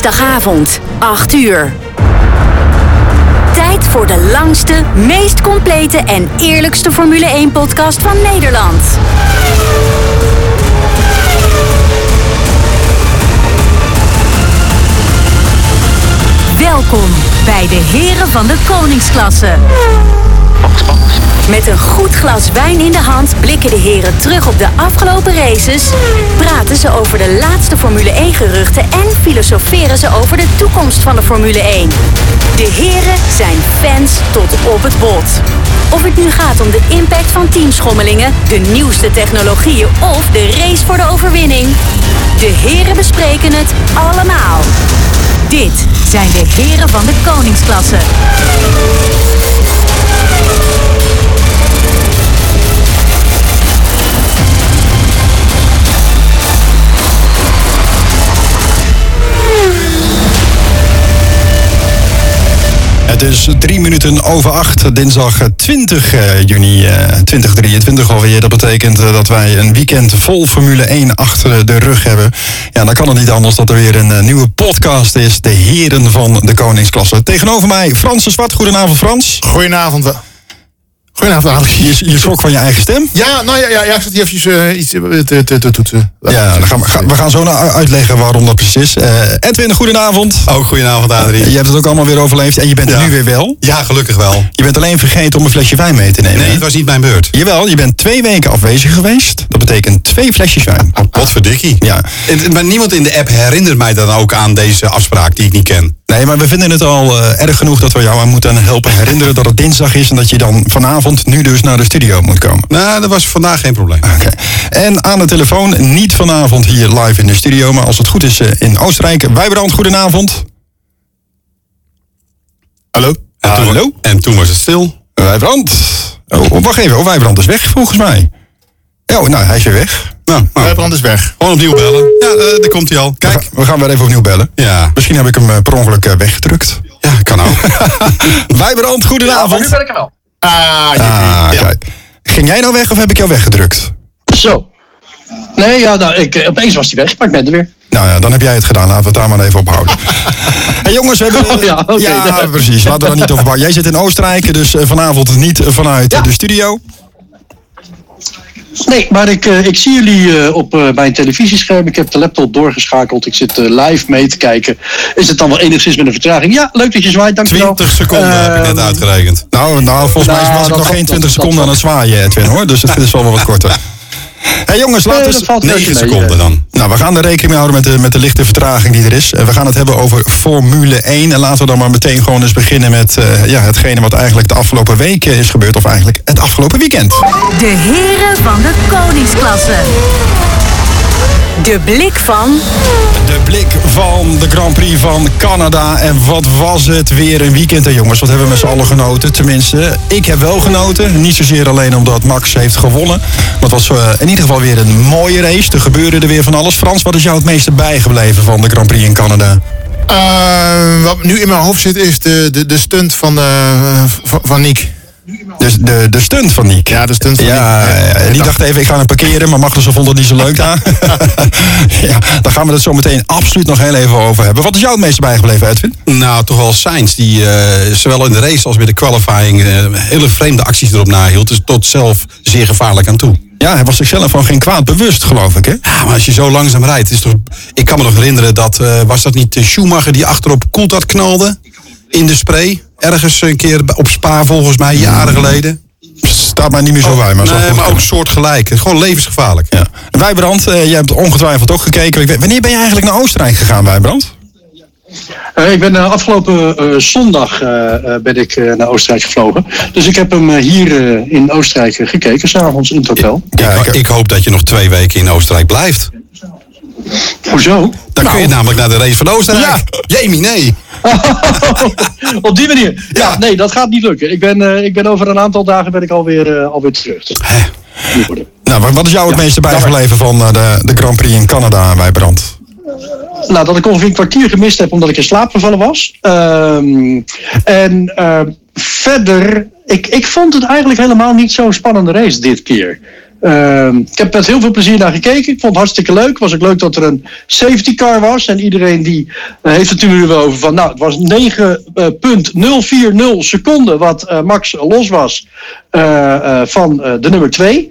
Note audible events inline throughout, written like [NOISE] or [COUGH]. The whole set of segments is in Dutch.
Dinsdagavond, 8 uur. Tijd voor de langste, meest complete en eerlijkste Formule 1-podcast van Nederland. Welkom bij de Heren van de Koningsklasse. Met een goed glas wijn in de hand blikken de heren terug op de afgelopen races, praten ze over de laatste Formule 1 geruchten en filosoferen ze over de toekomst van de Formule 1. De heren zijn fans tot op het bot. Of het nu gaat om de impact van teamschommelingen, de nieuwste technologieën of de race voor de overwinning. De heren bespreken het allemaal. Dit zijn de heren van de koningsklasse. Is drie minuten over acht, dinsdag 20 eh, juni eh, 2023 alweer. Dat betekent eh, dat wij een weekend vol Formule 1 achter de rug hebben. Ja, dan kan het niet anders dat er weer een eh, nieuwe podcast is. De Heren van de Koningsklasse. Tegenover mij Frans de Zwart. Goedenavond Frans. Goedenavond. Eh. Goedenavond, Alex. Je, je schrok van je eigen stem? Ja, nou ja, ja, ja ik zat hier eventjes eh, iets eh, te, te, te toetsen. Ja, dan gaan we, gaan- we gaan zo naar uitleggen waarom dat precies is. Eh, Edwin, goedenavond. Ook goedenavond, Adrie. Je hebt het ook allemaal weer overleefd en je bent er Ja. nu weer wel. Ja, gelukkig wel. Je bent alleen vergeten om een flesje wijn mee te nemen. Nee, het was niet mijn beurt. Jawel, je bent twee weken afwezig geweest. Dat betekent twee flesjes wijn. Wat verdikkie. Ja. En- Maar niemand in de app herinnert mij dan ook aan deze afspraak die ik niet ken. Nee, maar we vinden het al eh, erg genoeg dat we jou aan moeten helpen herinneren dat het dinsdag is en dat je dan vanavond nu dus naar de studio moet komen. Nou, dat was vandaag geen probleem. Oké. En aan de telefoon, niet vanavond hier live in de studio, maar als het goed is eh, in Oostenrijk. Wijbrand, goedenavond. Hallo? En toen, Hallo? En toen was het stil. Wijbrand. Oh, wacht even, oh, Wijbrand is weg volgens mij. Oh, nou, hij is weer weg. Nou, nou, Wijbrand is weg. gewoon opnieuw bellen. Ja, eh, daar komt hij al. We Kijk. We gaan weer even opnieuw bellen. Ja, Misschien heb ik hem eh, per ongeluk eh, weggedrukt. ja kan ook. [LAUGHS] Wijbrand, goedenavond. ben ik er wel. Ah, Ah, ja. kijk. Ging jij nou weg of heb ik jou weggedrukt? Zo. Nee, ja, nou, ik, opeens was hij weg, maar ik ben er weer. Nou ja, dan heb jij het gedaan. Laten we het daar maar even op houden. [LAUGHS] hey jongens, we hebben... Oh, ja, oké. ja, precies. Laten we daar niet over bouwen. [LAUGHS] Jij zit in Oostenrijk, dus vanavond niet vanuit Ja. de studio. Nee, maar ik, eh, ik zie jullie eh, op eh, mijn televisiescherm. Ik heb de laptop doorgeschakeld. Ik zit live mee te kijken. Is het dan wel enigszins met een vertraging? Ja, leuk dat je zwaait, dankjewel. 20 seconden heb ik net Ehm, uitgerekend. Nou, nou volgens mij Nou, was ik dat nog geen 20 dat- dat seconden aan het zwaaien, Edwin, hoor. Dus het is wel wat korter. Hey jongens, laten we... valt 9 reuze mee, seconden dan. Nou, we gaan er rekening mee houden met de, met de lichte vertraging die er is. Eh, We gaan het hebben over Formule 1. En laten we dan maar meteen gewoon eens beginnen met eh, ja, hetgene wat eigenlijk de afgelopen weken is gebeurd. Of eigenlijk het afgelopen weekend. De heren van de koningsklasse. De blik van De blik van de Grand Prix van Canada. En wat was het weer een weekend, hè jongens. Wat hebben we met z'n allen genoten. Tenminste, ik heb wel genoten. Niet zozeer alleen omdat Max heeft gewonnen. Maar het was eh, in ieder geval weer een mooie race. Er gebeurde er weer van alles. Frans, wat is jou het meeste bijgebleven van de Grand Prix in Canada? Eh, wat nu in mijn hoofd zit is de, de, de stunt van, eh, van, van Nick. Dus de, de stunt van Nick. Ja, de stunt van Ja, die dacht even, ik ga hem parkeren, maar Magnussen vond het niet zo leuk daar. [LAUGHS] ja, daar gaan we het zo meteen absoluut nog heel even over hebben. Wat is jou het meeste bijgebleven, Edwin? Nou, toch wel Sainz, die eh, zowel in de race als bij de qualifying eh, hele vreemde acties erop nahield. Dus tot zelf zeer gevaarlijk aan toe. Ja, hij was zichzelf van geen kwaad bewust, geloof ik, hè? Ja, maar als je zo langzaam rijdt, is toch. Ik kan me nog herinneren dat. eh, was dat niet Schumacher die achterop Coulthard knalde? In de spray? Ergens een keer op Spa, volgens mij, jaren geleden. Staat mij niet meer zo bij, maar, nee, maar ook soortgelijk. Gewoon levensgevaarlijk. Ja. Wijbrand, eh, jij hebt ongetwijfeld ook gekeken. Wanneer ben je eigenlijk naar Oostenrijk gegaan, Wijbrand? Eh, ik ben eh, afgelopen eh, zondag eh, eh, ben ik eh, naar Oostenrijk gevlogen. Dus ik heb hem hier eh, in Oostenrijk gekeken, s'avonds in het hotel. Ja, ik, ik hoop dat je nog twee weken in Oostenrijk blijft. Hoezo? Dan kun je namelijk naar de race van Oostenrijk. Ja. Jamie, nee. [LAUGHS] Op die manier. Ja, Ja. nee, dat gaat niet lukken. Ik ben, eh, ik ben over een aantal dagen ben ik alweer, eh, alweer terug. Hè? Nou, wat- is jou het Ja, meeste bijgebleven van eh, de, de Grand Prix in Canada, Wijbrand? Nou, dat ik ongeveer een kwartier gemist heb omdat ik in slaap gevallen was. Ehm, en verder, ik, ik vond het eigenlijk helemaal niet zo'n spannende race dit keer. Ehm, ik heb met heel veel plezier naar gekeken. Ik vond het hartstikke leuk. Was ook leuk dat er een safety car was. En iedereen die eh, heeft het nu weer over van... Nou, het was 9,040 seconden wat eh, Max los was eh, eh, van eh, de nummer 2.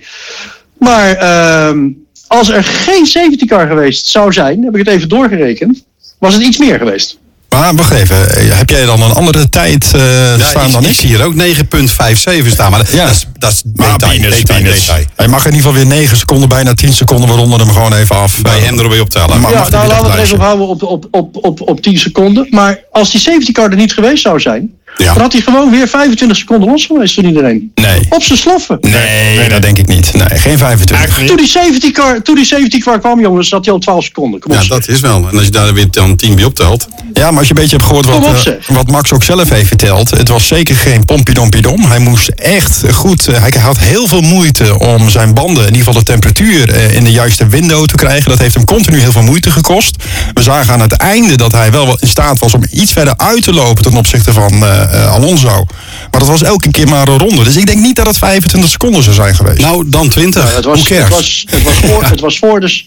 Maar ehm, als er geen safety car geweest zou zijn... heb ik het even doorgerekend... was het iets meer geweest. Maar wacht even, eh, heb jij dan een andere tijd eh, staan ik, dan ik ik? zie hier ook 9,57 staan. Maar Ja. dat is, dat is detail. Hij mag in ieder geval weer 9 seconden, bijna 10 seconden. We ronden hem gewoon even af. Bij hem erop optellen. Maar- ja, mag nou laten we het even ophouden op, op, op, op, op 10 seconden. Maar als die safety car er niet geweest zou zijn... Ja. dan had hij gewoon weer 25 seconden los geweest van iedereen. Nee. Op zijn sloffen. Nee, dat denk ik niet. Nee, geen 25. Toen die, safety car, toen die safety car kwam, jongens, zat hij al 12 seconden. Kom op, Ja, zeg. dat is wel. En als je daar weer dan 10 bij optelt. Ja, maar als je een beetje hebt gehoord wat, op, eh, wat Max ook zelf heeft verteld. Het was zeker geen pompiedompidom. Hij moest echt goed... eh, hij had heel veel moeite om zijn banden, in ieder geval de temperatuur, eh, in de juiste window te krijgen. Dat heeft hem continu heel veel moeite gekost. We zagen aan het einde dat hij wel in staat was om iets verder uit te lopen ten opzichte van Alonso. Maar dat was elke keer maar een ronde. Dus ik denk niet dat het 25 seconden zou zijn geweest. Nou, dan 20. Ja, het, was, Hoe het, was, het, was voor, [LAUGHS] het, was voor de,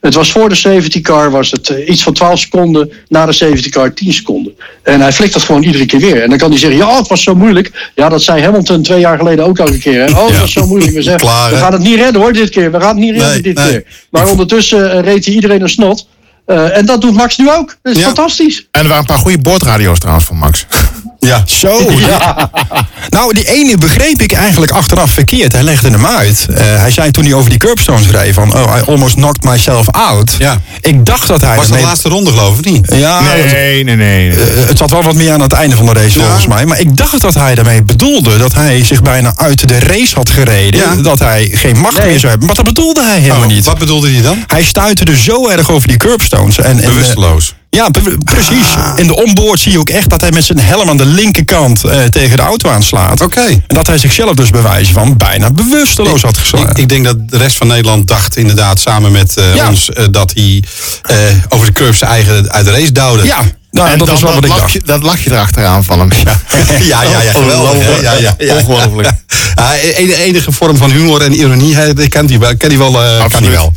het was voor de safety car was het eh, iets van 12 seconden. Na de safety car 10 seconden. En hij flikt dat gewoon iedere keer weer. En dan kan hij zeggen, ja, het was zo moeilijk. Ja, dat zei Hamilton twee jaar geleden ook al een keer. Hè? Oh, het Ja. was zo moeilijk. We, zeggen, Klaar, we gaan het niet redden hoor, dit keer. We gaan het niet redden Nee, dit nee. keer. Maar ondertussen eh, reed hij iedereen een snot. Eh, en dat doet Max nu ook. Dat is Ja. fantastisch. En er waren een paar goede boordradio's trouwens van Max. [LAUGHS] Ja. Zo. [LAUGHS] [LAUGHS] Nou, die ene begreep ik eigenlijk achteraf verkeerd. Hij legde hem uit. Eh, hij zei toen hij over die curbstones reed van... Oh, I almost knocked myself out. Ja. Ik dacht dat hij... Was de laatste ronde geloof ik niet? Ja, Nee, nee, nee. eh, het zat wel wat meer aan het einde van de race Ja. volgens mij. Maar ik dacht dat hij daarmee bedoelde dat hij zich bijna uit de race had gereden. Ja. Dat hij geen macht meer zou hebben. Maar dat bedoelde hij helemaal Oh, niet. Wat bedoelde hij dan? Hij stuitte dus zo erg over die curbstones. En, en, eh, Bewusteloos. ja, precies. Ah. In de onboard zie je ook echt dat hij met zijn helm aan de linkerkant tegen de auto aanslaat. Oké. En dat hij zichzelf dus bewijzen van bijna bewusteloos had geslagen. Ik, ik denk dat de rest van Nederland dacht inderdaad samen met eh, Ja. ons eh, dat hij eh, over de curve zijn eigen uit de race duwde. ja, nou, en dat dan is wel wat ik dacht. dat lachje erachteraan van hem. Ja. [LAUGHS] ja, ja, ja, geweldig. Ja, ja, ja. Ongelooflijk. [LAUGHS] Ja, e- enige vorm van humor en ironie, die kan hij wel. Kan hij wel, kan hij wel.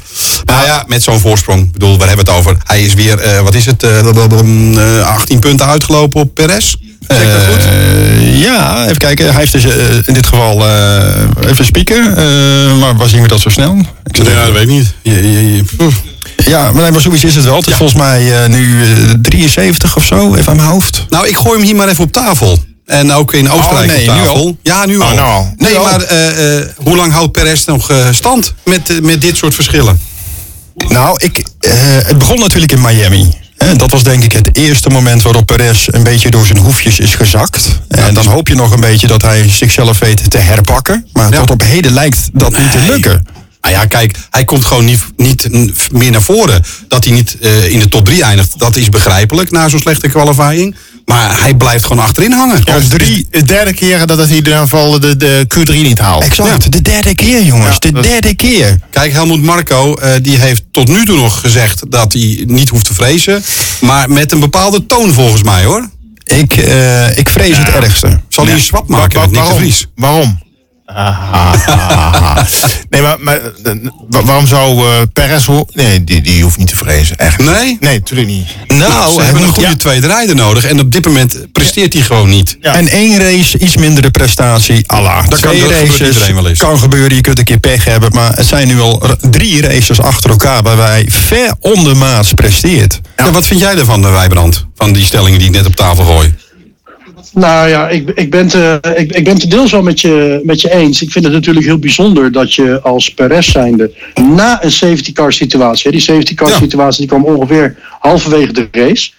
Maar ja, met zo'n voorsprong, ik bedoel, waar hebben we het over? Hij is weer, eh, wat is het, eh, eh, 18 punten uitgelopen op Perez. Dat goed? Eh, ja, even kijken. Hij heeft dus eh, in dit geval eh, even spieken. maar waar zien we dat zo snel? Ik Ja, dat weet ik niet. Je, je, je- ja, maar, nee, maar zoiets is het wel. Het is Ja. volgens mij nu eh, 73 of zo, even aan mijn hoofd. Nou, ik gooi hem hier maar even op tafel. En ook in Oostenrijk Oh, nee, op nu tafel. al? Ja, nu Oh, al. nou al. Nee, Nu maar hoe lang houdt Perez nog stand met, met dit soort verschillen? Nou, ik, het begon natuurlijk in Miami. Dat was denk ik het eerste moment waarop Perez een beetje door zijn hoefjes is gezakt. En dan hoop je nog een beetje dat hij zichzelf weet te herpakken. Maar Ja. tot op heden lijkt dat niet te lukken. Nou ja, kijk, hij komt gewoon niet, niet meer naar voren. Dat hij niet eh, in de top 3 eindigt, dat is begrijpelijk na zo'n slechte qualifying. Maar hij blijft gewoon achterin hangen. Ja, Als drie, de derde keer dat hij in ieder geval de, de Q3 niet haalt. Exact, de derde keer jongens, Ja, de is- derde keer. Kijk, Helmoet Marco, eh, die heeft tot nu toe nog gezegd dat hij niet hoeft te vrezen. Maar met een bepaalde toon volgens mij hoor. Ik, eh, ik vrees het ergste. Zal hij een swap maken Wa- met Nick de waarom? [LAUGHS] Nee, maar, maar eh, wa- waarom zou eh Perez... Nee, die, die hoeft niet te vrezen. Echt. Nee? Nee, natuurlijk niet. Nou, Ze hebben een goede ja. tweede rijder nodig. En op dit moment presteert hij gewoon niet. Ja. En één race, iets mindere prestatie, Allah. Dat kan- dat races, iedereen wel eens. kan gebeuren, je kunt een keer pech hebben. Maar het zijn nu al drie races achter elkaar waar wij ver ondermaats presteert. Ja. wat vind jij ervan, de Wijbrand? Van die stellingen die ik net op tafel gooi? Nou ja, ik, ik, ben eh, ik, ik ben het deels wel met je, met je eens. Ik vind het natuurlijk heel bijzonder dat je als Perez zijnde na een safety car situatie, die safety car situatie die kwam ongeveer halverwege de race.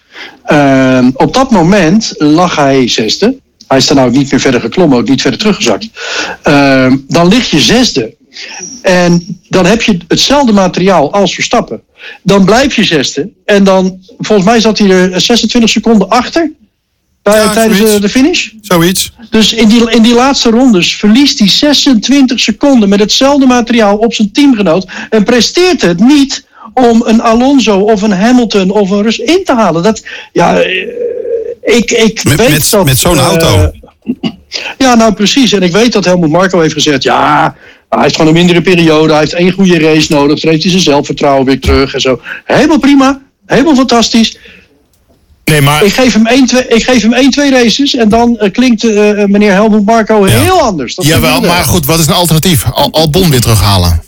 Ehm, op dat moment lag hij zesde. Hij is daarna ook niet meer verder geklommen, ook niet verder teruggezakt. Ehm, dan lig je zesde. En dan heb je hetzelfde materiaal als Verstappen. Dan blijf je zesde. En dan, volgens mij zat hij er 26 seconden achter. Bij, Ja, tijdens zoiets. de, de finish. Zoiets? Dus in die, in die laatste rondes verliest hij 26 seconden met hetzelfde materiaal op zijn teamgenoot. En presteert het niet om een Alonso of een Hamilton of een Rus in te halen. Dat, ja, eh, ik, ik Met- weet met- dat... met zo'n eh, auto. ja, nou precies. En ik weet dat Helmut Marco heeft gezegd... ja, hij heeft gewoon een mindere periode. Hij heeft één goede race nodig. Dan heeft hij zijn zelfvertrouwen weer terug en zo. Helemaal prima. Helemaal fantastisch. Nee, maar Ik geef hem één, twee, ik geef hem één, twee races. En dan eh, klinkt eh, eh, meneer Helmut Marco heel anders. Dat Jawel, maar goed, wat is een alternatief? Al Albon weer terughalen.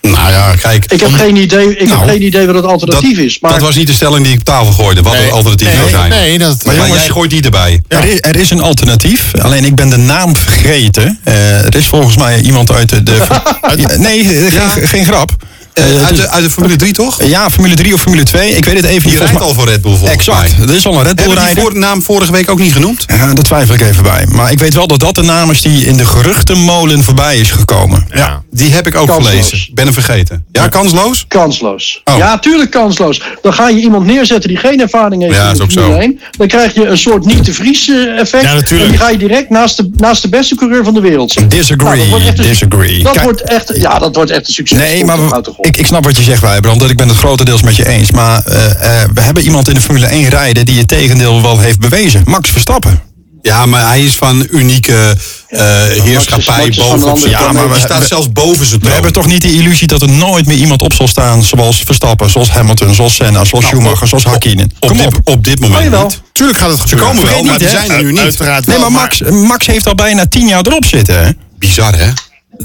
Nou ja, kijk. Ik heb, geen idee, ik Nou, heb geen idee wat het dat, alternatief is. Maar dat was niet de stelling die ik op tafel gooide. Wat het alternatief zou nee, zijn. Nee, dat, Maar, jongens- jij gooit die erbij. Er, is, er is een alternatief, alleen ik ben de naam vergeten. Eh, er is volgens mij iemand uit de... [LAUGHS] nee, geen, geen grap. Eh, Eh, uit, de, uit de Formule 3 toch? ja, Formule 3 of Formule 2. Ik weet het even niet. Die volgens rijdt al voor Red Bull volgens Exact. mij. Er is al een Red Bull naam vorige week ook niet genoemd? Ja, daar twijfel ik even bij. Maar ik weet wel dat dat de naam is die in de geruchtenmolen voorbij is gekomen. ja. Die heb ik ook Kansloos. gelezen. Ben hem vergeten. Ja, kansloos? kansloos. Oh. Ja, tuurlijk kansloos. Dan ga je iemand neerzetten die geen ervaring heeft Ja, in is de ook Formule zo. 1. Dan krijg je een soort niet te vries eh, effect. Ja, natuurlijk. En die ga je direct naast de, naast de beste coureur van de wereld zetten. Disagree, Nou, dat wordt echt een- disagree. Dat Kijk- wordt echt, ja, dat wordt echt een succes. Nee, maar we-. Ik, ik snap wat je zegt, Wijbrand. Dat ik ben het grotendeels met je eens. Maar eh, eh, we hebben iemand in de Formule 1 rijden die het tegendeel wel heeft bewezen. Max Verstappen. Ja, maar hij is van unieke eh, heerschappij boven. Ja, maar we- hij staat we- zelfs boven zijn We troon. hebben toch niet de illusie dat er nooit meer iemand op zal staan zoals Verstappen, zoals Hamilton, zoals Senna, zoals Schumacher, zoals Hakkinen. op, op. op dit moment niet. Tuurlijk gaat het Ze gebeuren. komen wel, maar hè? zijn er nu niet. Uiteraard Nee, maar Max, Max heeft al bijna tien jaar erop zitten. Hè? Bizar, hè?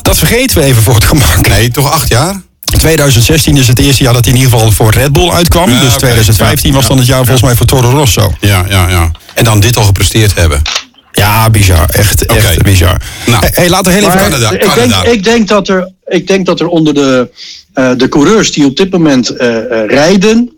Dat vergeten we even voor het gemak. Nee, toch acht jaar? 2016 is het eerste jaar dat hij in ieder geval voor Red Bull uitkwam. Ja, dus oké. 2015 was dan het jaar volgens mij voor Toro Rosso. Ja, ja, ja. En dan dit al gepresteerd hebben. Ja, bizar. Echt, echt Oké. bizar. Nou. Hey, laten we heel even... Canada, ik, Canada. Denk, ik, denk dat er, ik denk dat er onder de, eh, de coureurs die op dit moment eh, eh, rijden.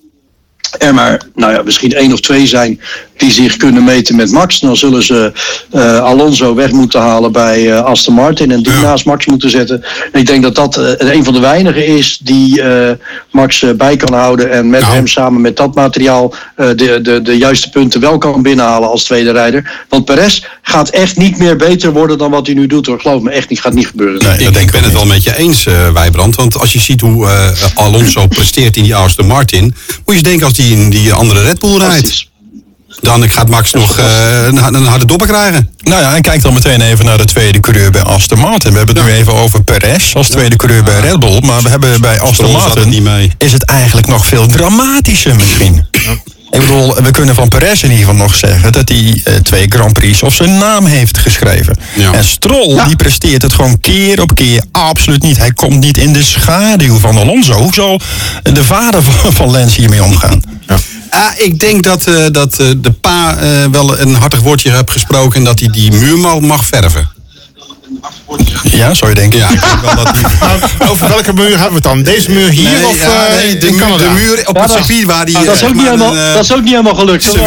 Er maar nou ja, misschien één of twee zijn die zich kunnen meten met Max. Dan zullen ze eh, Alonso weg moeten halen bij eh, Aston Martin en die Ja. naast Max moeten zetten. En ik denk dat dat eh, een van de weinigen is die eh, Max bij kan houden en met Nou. hem samen met dat materiaal eh, de, de, de juiste punten wel kan binnenhalen als tweede rijder. Want Perez gaat echt niet meer beter worden dan wat hij nu doet hoor. Geloof me echt niet, gaat niet gebeuren. Nee, ik dat denk ik ben het niet. wel met je eens, eh Wijbrand. Want als je ziet hoe eh, Alonso presteert in die Aston Martin... moet je eens denken als die in die andere Red Bull rijdt. Dan gaat Max nog eh, een, een harde dopper krijgen. Nou ja, en kijk dan meteen even naar de tweede coureur bij Aston Martin. We hebben het nu even over Perez als tweede coureur bij Red Bull. Maar we hebben bij Aston Martin... niet mee. is het eigenlijk nog veel dramatischer misschien. Ik bedoel, we kunnen van Perez in ieder geval nog zeggen... dat hij eh, twee Grand Prix op zijn naam heeft geschreven. Ja. En Stroll, die presteert het gewoon keer op keer absoluut niet. Hij komt niet in de schaduw van Alonso. Hoe zal de vader [LAUGHS] van, van Lens hiermee omgaan? Ah, ik denk dat, eh, dat eh, de pa eh, wel een hartig woordje heeft gesproken... en dat hij die muur mag verven. Ja, zou je denken? Ja, ik denk wel dat die... Maar [LAUGHS] over welke muur hebben we het dan? Deze muur hier Nee, of ja, eh, nee, de, in muur, Canada? de muur op Ja, het circuit waar die... Ah, dat, is eh, ook niet helemaal, een, eh, dat is ook niet helemaal gelukt. civiel...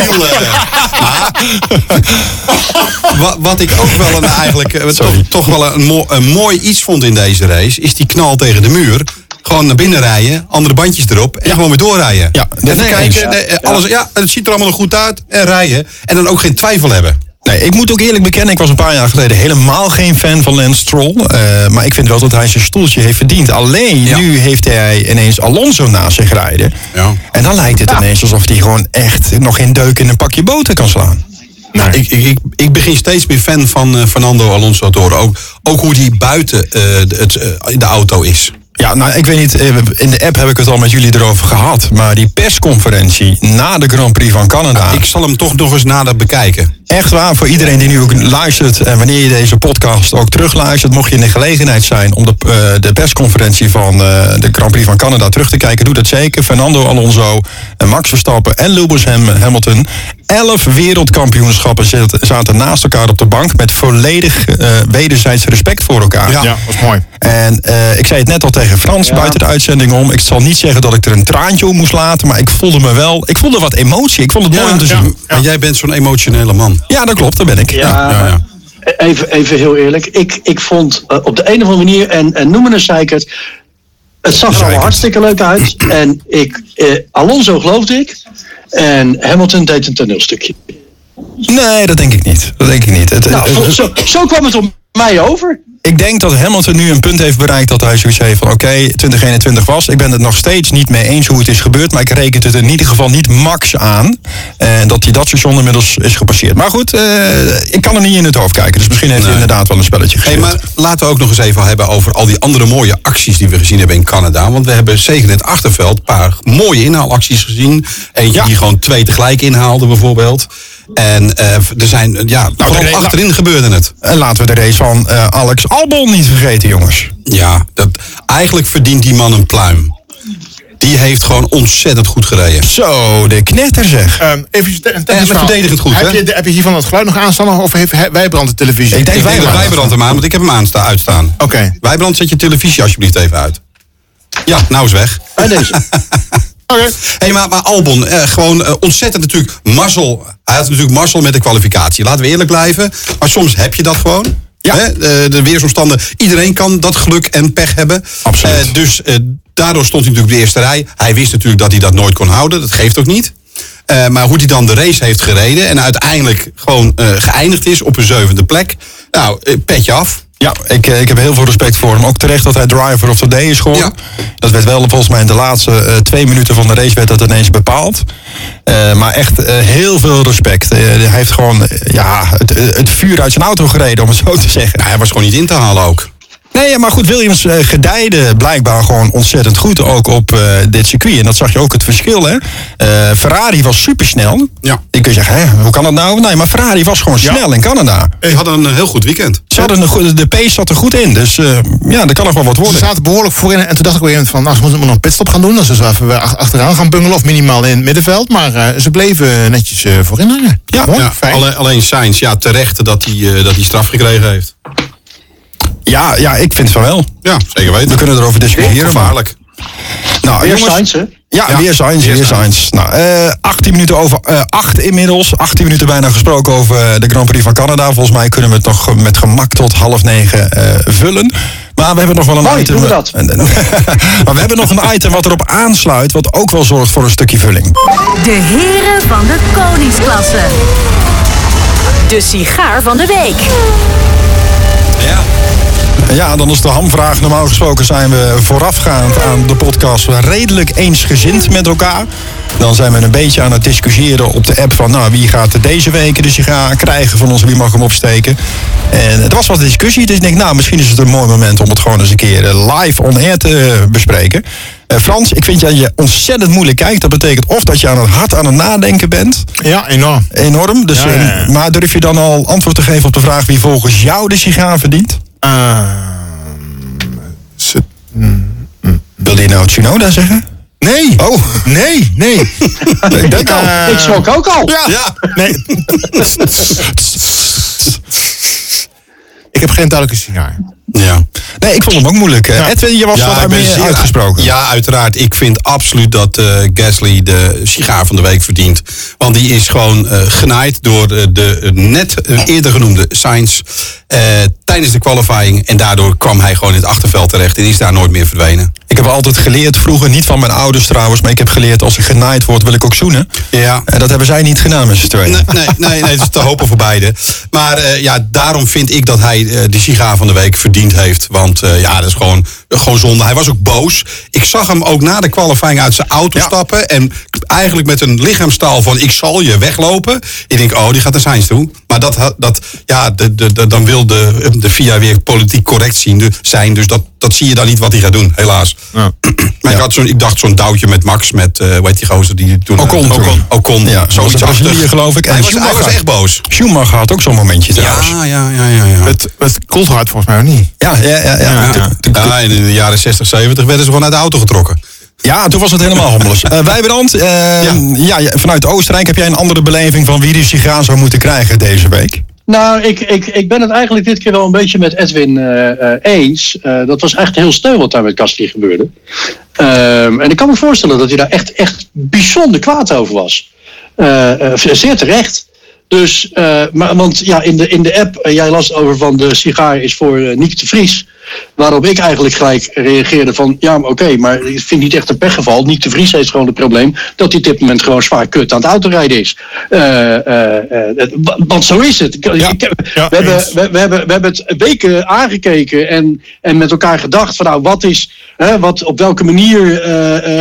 wat, wat ik ook wel een, eigenlijk toch, toch wel een, mo- een mooi iets vond in deze race... is die knal tegen de muur. Gewoon naar binnen rijden, andere bandjes erop en gewoon weer doorrijden. Ja, nee, kijken, eens. nee, alles, ja, het ziet er allemaal nog goed uit en rijden. En dan ook geen twijfel hebben. Nee, ik moet ook eerlijk bekennen, ik was een paar jaar geleden helemaal geen fan van Lance Stroll. Eh, maar ik vind wel dat hij zijn stoeltje heeft verdiend. Alleen Ja. nu heeft hij ineens Alonso naast zich rijden. Ja. En dan lijkt het ineens alsof hij gewoon echt nog geen deuk in een pakje boter kan slaan. Nou, ik, ik, ik, ik begin steeds meer fan van eh, Fernando Alonso te horen. Ook, ook hoe die buiten eh, de, het, de auto is. Ja, nou, ik weet niet, in de app heb ik het al met jullie erover gehad. Maar die persconferentie na de Grand Prix van Canada. Ik zal hem toch nog eens nader bekijken. Echt waar, voor iedereen die nu ook luistert en wanneer je deze podcast ook terugluistert, mocht je in de gelegenheid zijn om de, eh, de persconferentie van eh, de Grand Prix van Canada terug te kijken, doe dat zeker. Fernando Alonso, en Max Verstappen en Lewis Ham- Hamilton. Elf wereldkampioenschappen zat- zaten naast elkaar op de bank met volledig eh wederzijds respect voor elkaar. Ja. Ja, dat is mooi. En eh, ik zei het net al tegen Frans Ja. buiten de uitzending om. Ik zal niet zeggen dat ik er een traantje om moest laten, maar ik voelde me wel. Ik voelde wat emotie. Ik vond het mooi om te ja. zien. En jij bent zo'n emotionele man. Ja, dat klopt, daar ben ik. Ja, ja, ja. Even, even heel eerlijk. Ik, ik vond eh, op de een of andere manier, en, en noemen een zeikert. Het zag er allemaal hartstikke leuk uit. [CLEARS THROAT] En ik, eh, Alonso geloofde ik. En Hamilton deed een toneelstukje. Nee, dat denk ik niet. Dat denk ik niet. Het, Nou, het- zo, zo kwam het op mij over. ik denk dat Hamilton nu een punt heeft bereikt dat hij zoiets heeft van oké, 2021 was. Ik ben het nog steeds niet mee eens hoe het is gebeurd. Maar ik reken het in ieder geval niet max aan. En dat hij dat station inmiddels is gepasseerd. Maar goed, eh, ik kan er niet in het hoofd kijken. Dus misschien heeft hij inderdaad wel een spelletje Hey, gespeeld. maar laten we ook nog eens even hebben over al die andere mooie acties die we gezien hebben in Canada. Want we hebben zeker in het achterveld een paar mooie inhaalacties gezien. Eentje die gewoon twee tegelijk inhaalde bijvoorbeeld. En eh, er zijn, eh, ja, vooral de- achterin gebeurde het. En laten we de race van eh, Alex Albon niet vergeten, jongens. Ja, dat, eigenlijk verdient die man een pluim. Die heeft gewoon ontzettend goed gereden. Zo, de knetter zeg. Ehm, even een technisch verhaal. verdedigend goed, heb hè? Je, heb je hiervan het geluid nog aanstaan of heeft hij- Wijbrand de televisie? Ik denk Ik denk dat Wijbrand. Wijbrand hem aan, want ik heb hem aanstaan, uitstaan. Oké. Wijbrand, zet je televisie alsjeblieft even uit. Ja, nou is weg. Bij deze. [LAUGHS] Oké. Hey, maar, maar Albon, eh, gewoon eh, ontzettend natuurlijk mazzel. Hij had natuurlijk mazzel met de kwalificatie. Laten we eerlijk blijven. Maar soms heb je dat gewoon. Ja. Hè? De, de weersomstanden. Iedereen kan dat geluk en pech hebben. Absoluut. Eh, dus eh, daardoor stond hij natuurlijk op de eerste rij. Hij wist natuurlijk dat hij dat nooit kon houden. Dat geeft ook niet. Eh, maar hoe hij dan de race heeft gereden. En uiteindelijk gewoon eh, geëindigd is op een zevende plek. Nou, eh, petje af. Ja, ik, eh, ik heb heel veel respect voor hem. Ook terecht dat hij driver of the day is geworden. Ja. Dat werd wel volgens mij in de laatste eh, twee minuten van de race werd dat ineens bepaald. Eh, maar echt heel veel respect. Hij heeft gewoon ja, het, het vuur uit zijn auto gereden, om het zo te zeggen. Hij was gewoon niet in te halen ook. Nee, maar goed, Williams eh, gedijde blijkbaar gewoon ontzettend goed ook op eh, dit circuit. En dat zag je ook het verschil, hè. Eh, Ferrari was supersnel. Ja. Ik kun je zeggen, hè, hoe kan dat nou? Nee, maar Ferrari was gewoon snel in Canada. Die hadden een heel goed weekend. Ze hadden een goede, de pace zat er goed in. Dus eh, ja, dat kan nog wel wat Ze worden. zaten behoorlijk voorin. En toen dacht ik moment van, nou, ze moeten nog een pitstop gaan doen. Dan ze zo even weer ach- achteraan gaan bungelen. Of minimaal in het middenveld. Maar eh, ze bleven netjes eh, voorin hangen. Ja, Mooi, Ja, fijn. alleen, alleen Sainz, ja, terecht dat hij, eh, dat hij straf gekregen heeft. Ja, ja, ik vind van wel. Ja, zeker weten. We kunnen erover discussiëren. Gevaarlijk. Nou, Weer jongens, Sainz, hè? Ja, Ja, weer Sainz, weer. Sainz. Nou, eh 18 minuten over eh 8 inmiddels. 18 minuten bijna gesproken over eh, de Grand Prix van Canada. Volgens mij kunnen we het nog met gemak tot half negen eh, vullen. Maar we hebben nog wel een Mooi, item. doen we dat. [LAUGHS] maar we hebben nog een item wat erop aansluit, wat ook wel zorgt voor een stukje vulling. De heren van de koningsklasse. De sigaar van de week. Ja. Ja, dan is de hamvraag. Normaal gesproken zijn we voorafgaand aan de podcast redelijk eensgezind met elkaar. Dan zijn we een beetje aan het discussiëren op de app van... nou, wie gaat er deze week de sigaar krijgen van ons, wie mag hem opsteken. En er was wat discussie, dus ik denk, nou, misschien is het een mooi moment... om het gewoon eens een keer eh, live on air te bespreken. Eh, Frans, ik vind dat je ontzettend moeilijk kijkt. Dat betekent of dat je aan het hard aan het nadenken bent, Ja, enorm. enorm. Dus, Ja, ja, ja. eh, maar durf je dan al antwoord te geven op de vraag... wie volgens jou de sigaar verdient? Ehm, ze- Wilde je nou Tsunoda zeggen? nee. Oh, [LAUGHS] Nee, nee. ik denk al. Ik schrok ook al. Ja. Ja. Nee. [LAUGHS] ik heb geen duidelijke sigaar. Ja. Nee, ik vond hem ook moeilijk. Eh, Edwin, je was Ja, wat meer zeer- uitgesproken. Ja, uiteraard. Ik vind absoluut dat eh, Gasly de sigaar van de week verdient. Want die is gewoon eh, genaaid door de, de net eh, eerder genoemde Sainz eh, tijdens de qualifying. En daardoor kwam hij gewoon in het achterveld terecht en is daar nooit meer verdwenen. Ik heb altijd geleerd, vroeger niet van mijn ouders trouwens, maar ik heb geleerd als ik genaaid word wil ik ook zoenen. Ja. En dat hebben zij niet gedaan met z'n tweeën. Nee, nee, nee, nee, het is te hopen voor beide. Maar eh, ja, daarom vind ik dat hij eh, de sigaar van de week verdiend heeft. Want eh, ja, dat is gewoon, gewoon zonde. Hij was ook boos. Ik zag hem ook na de qualifying uit zijn auto Ja. stappen. En eigenlijk met een lichaamstaal van ik zal je weglopen. Ik denk, oh, die gaat naar Sainz toe. Maar dat, dat, ja, de, de, de- dan wil de, de FIA weer politiek correct zien, de- zijn. Dus dat, dat zie je dan niet wat hij gaat doen, helaas. Ja. [CLEARS THROAT] Maar ik, had zo'n, ik dacht zo'n douwtje met Max, met, eh hoe heet die gozer die toen... Ocon toen. Ocon, Ocon. Ja, zoals zoiets achtig. geloof ik. En Hij was, hij Schumacher. was echt boos. Schumacher had ook zo'n momentje trouwens. Ja, ja, ja, ja. ja. Het, het volgens mij ook niet. Ja, ja, ja. ja. Ja, ja. in de jaren 60, 70 werden ze gewoon uit de auto getrokken. Ja, toen was het helemaal hommeles. [LAUGHS] Eh Wijbrand, eh, ja. Ja, vanuit Oostenrijk heb jij een andere beleving van wie die sigaar zou moeten krijgen deze week? Nou, ik, ik, ik ben het eigenlijk dit keer wel een beetje met Edwin eh, eh, eens. Eh, dat was echt heel sneu wat daar met Gasly gebeurde. Ehm, en ik kan me voorstellen dat hij daar echt, echt bijzonder kwaad over was. Eh, eh, zeer terecht. Dus, eh, maar, want ja, in de, in de app, eh, jij las over van de sigaar is voor uh, Niek de Vries. Waarop ik eigenlijk gelijk reageerde van, ja, maar oké, maar ik vind niet echt een pechgeval. Niek de Vries heeft gewoon het probleem dat hij op dit moment gewoon zwaar kut aan het autorijden is. want zo is het. Ja, Ik- ja, we, hebben, we, we, hebben, we hebben het weken aangekeken en, en met elkaar gedacht van nou, wat is, hè, wat, op welke manier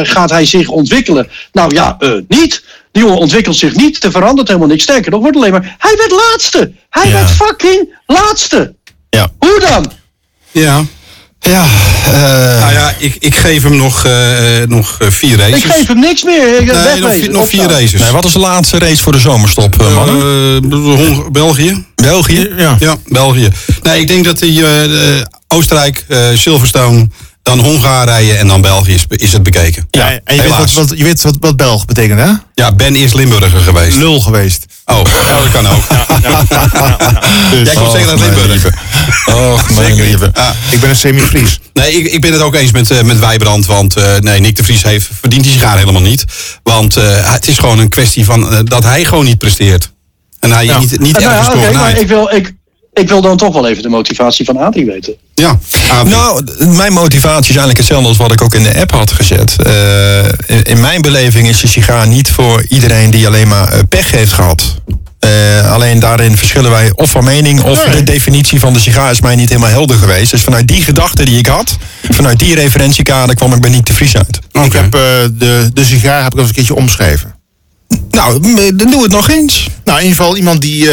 gaat hij zich ontwikkelen? Nou ja, niet. Die jongen ontwikkelt zich niet, er verandert helemaal niks. Sterker nog, wordt alleen maar, hij werd laatste. Hij Ja. werd fucking laatste. Ja. Hoe dan? Ja. Ja, eh, Nou ja, ik, ik geef hem nog, eh, nog eh, vier races. Ik geef hem niks meer. Ik, nee, nog, vier- nog vier races. nee, wat is de laatste race voor de zomerstop, mannen? Hong- België. België? Ja. Ja, België. Nee, ik denk dat die, eh, Oostenrijk, eh, Silverstone, dan Hongarije en dan België is, is het bekeken. Ja, en je weet, wat, je weet wat, wat Belg betekent, hè? Ja, Ben is Limburger geweest. Lul geweest. Oh, [LAUGHS] ja, dat kan ook. Jij komt zeker uit mijn Limburg. lieve. Och, mijn Zeker. lieve. Ja. Ik ben een semi-Fries. Nee, ik, ik ben het ook eens met, eh, met Wijbrand. Want eh, nee, Nick de Vries heeft, verdient die sigaar helemaal niet. Want eh, het is gewoon een kwestie van dat hij gewoon niet presteert. En hij niet, niet Nou ja, ergens oké, door maar ik wil, ik, ik wil dan toch wel even de motivatie van Adi weten. Ja. Nou, mijn motivatie is eigenlijk hetzelfde als wat ik ook in de app had gezet. Eh, in, in mijn beleving is de sigaar niet voor iedereen die alleen maar eh, pech heeft gehad. Eh, alleen daarin verschillen wij of van mening of Nee. de definitie van de sigaar is mij niet helemaal helder geweest. Dus vanuit die gedachte die ik had, vanuit die referentiekader kwam ik bij niet te Vries uit. Ik heb eh, de, de sigaar heb ik eens een keertje omschreven. Nou, dan doe het nog eens. Nou, in ieder geval iemand die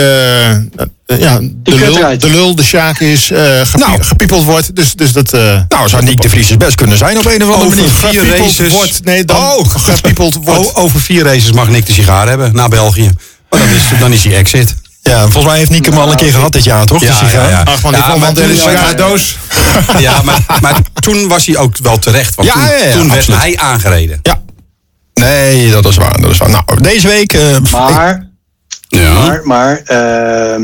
ja, de, lul, de lul, de sjaak is, eh gepie- Nou. gepiepeld wordt. Dus, dus dat... eh, Nou, zou Nick de Vries het best kunnen zijn op een of andere Over manier. vier races. wordt. Nee, dan Oh. [LAUGHS] gepiepeld wordt. O- over vier races mag Nick de sigaar hebben naar België. Maar dan is, dan is hij exit. Ja, volgens mij heeft Nick hem al een keer gehad dit jaar, toch? de sigaar? Ach man, die Ja, de sigaardoos. Ja, maar, maar toen was hij ook wel terecht. Want Ja, toen, ja, ja, toen werd hij aangereden. Ja. Nee, dat is waar. Dat is waar. Nou, deze week. eh, Maar Ja. Maar, maar ehm,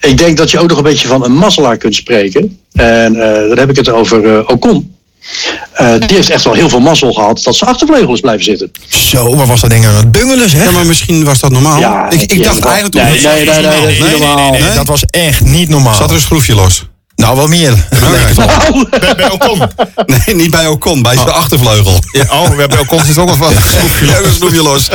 ik denk dat je ook nog een beetje van een mazzelaar kunt spreken. En eh, dan heb ik het over eh, Ocon. Eh, die heeft echt wel heel veel mazzel gehad dat ze achtervleugel is blijven zitten. Zo, wat was dat ding aan het bungelen, zeg? Ja, maar misschien was dat normaal. Ja, ik, ik ja, dacht dat- eigenlijk... nee, toen- nee, nee, nee, dat is niet normaal. Nee, Nee? dat was echt niet normaal. Zat er een schroefje los? Nou, wel meer. het wel. Bij, bij Ocon. [LAUGHS] Nee, niet bij Ocon, bij zijn achtervleugel. Ja, oh, we hebben Ocon zit ook nog wat. Ja, een schroefje los.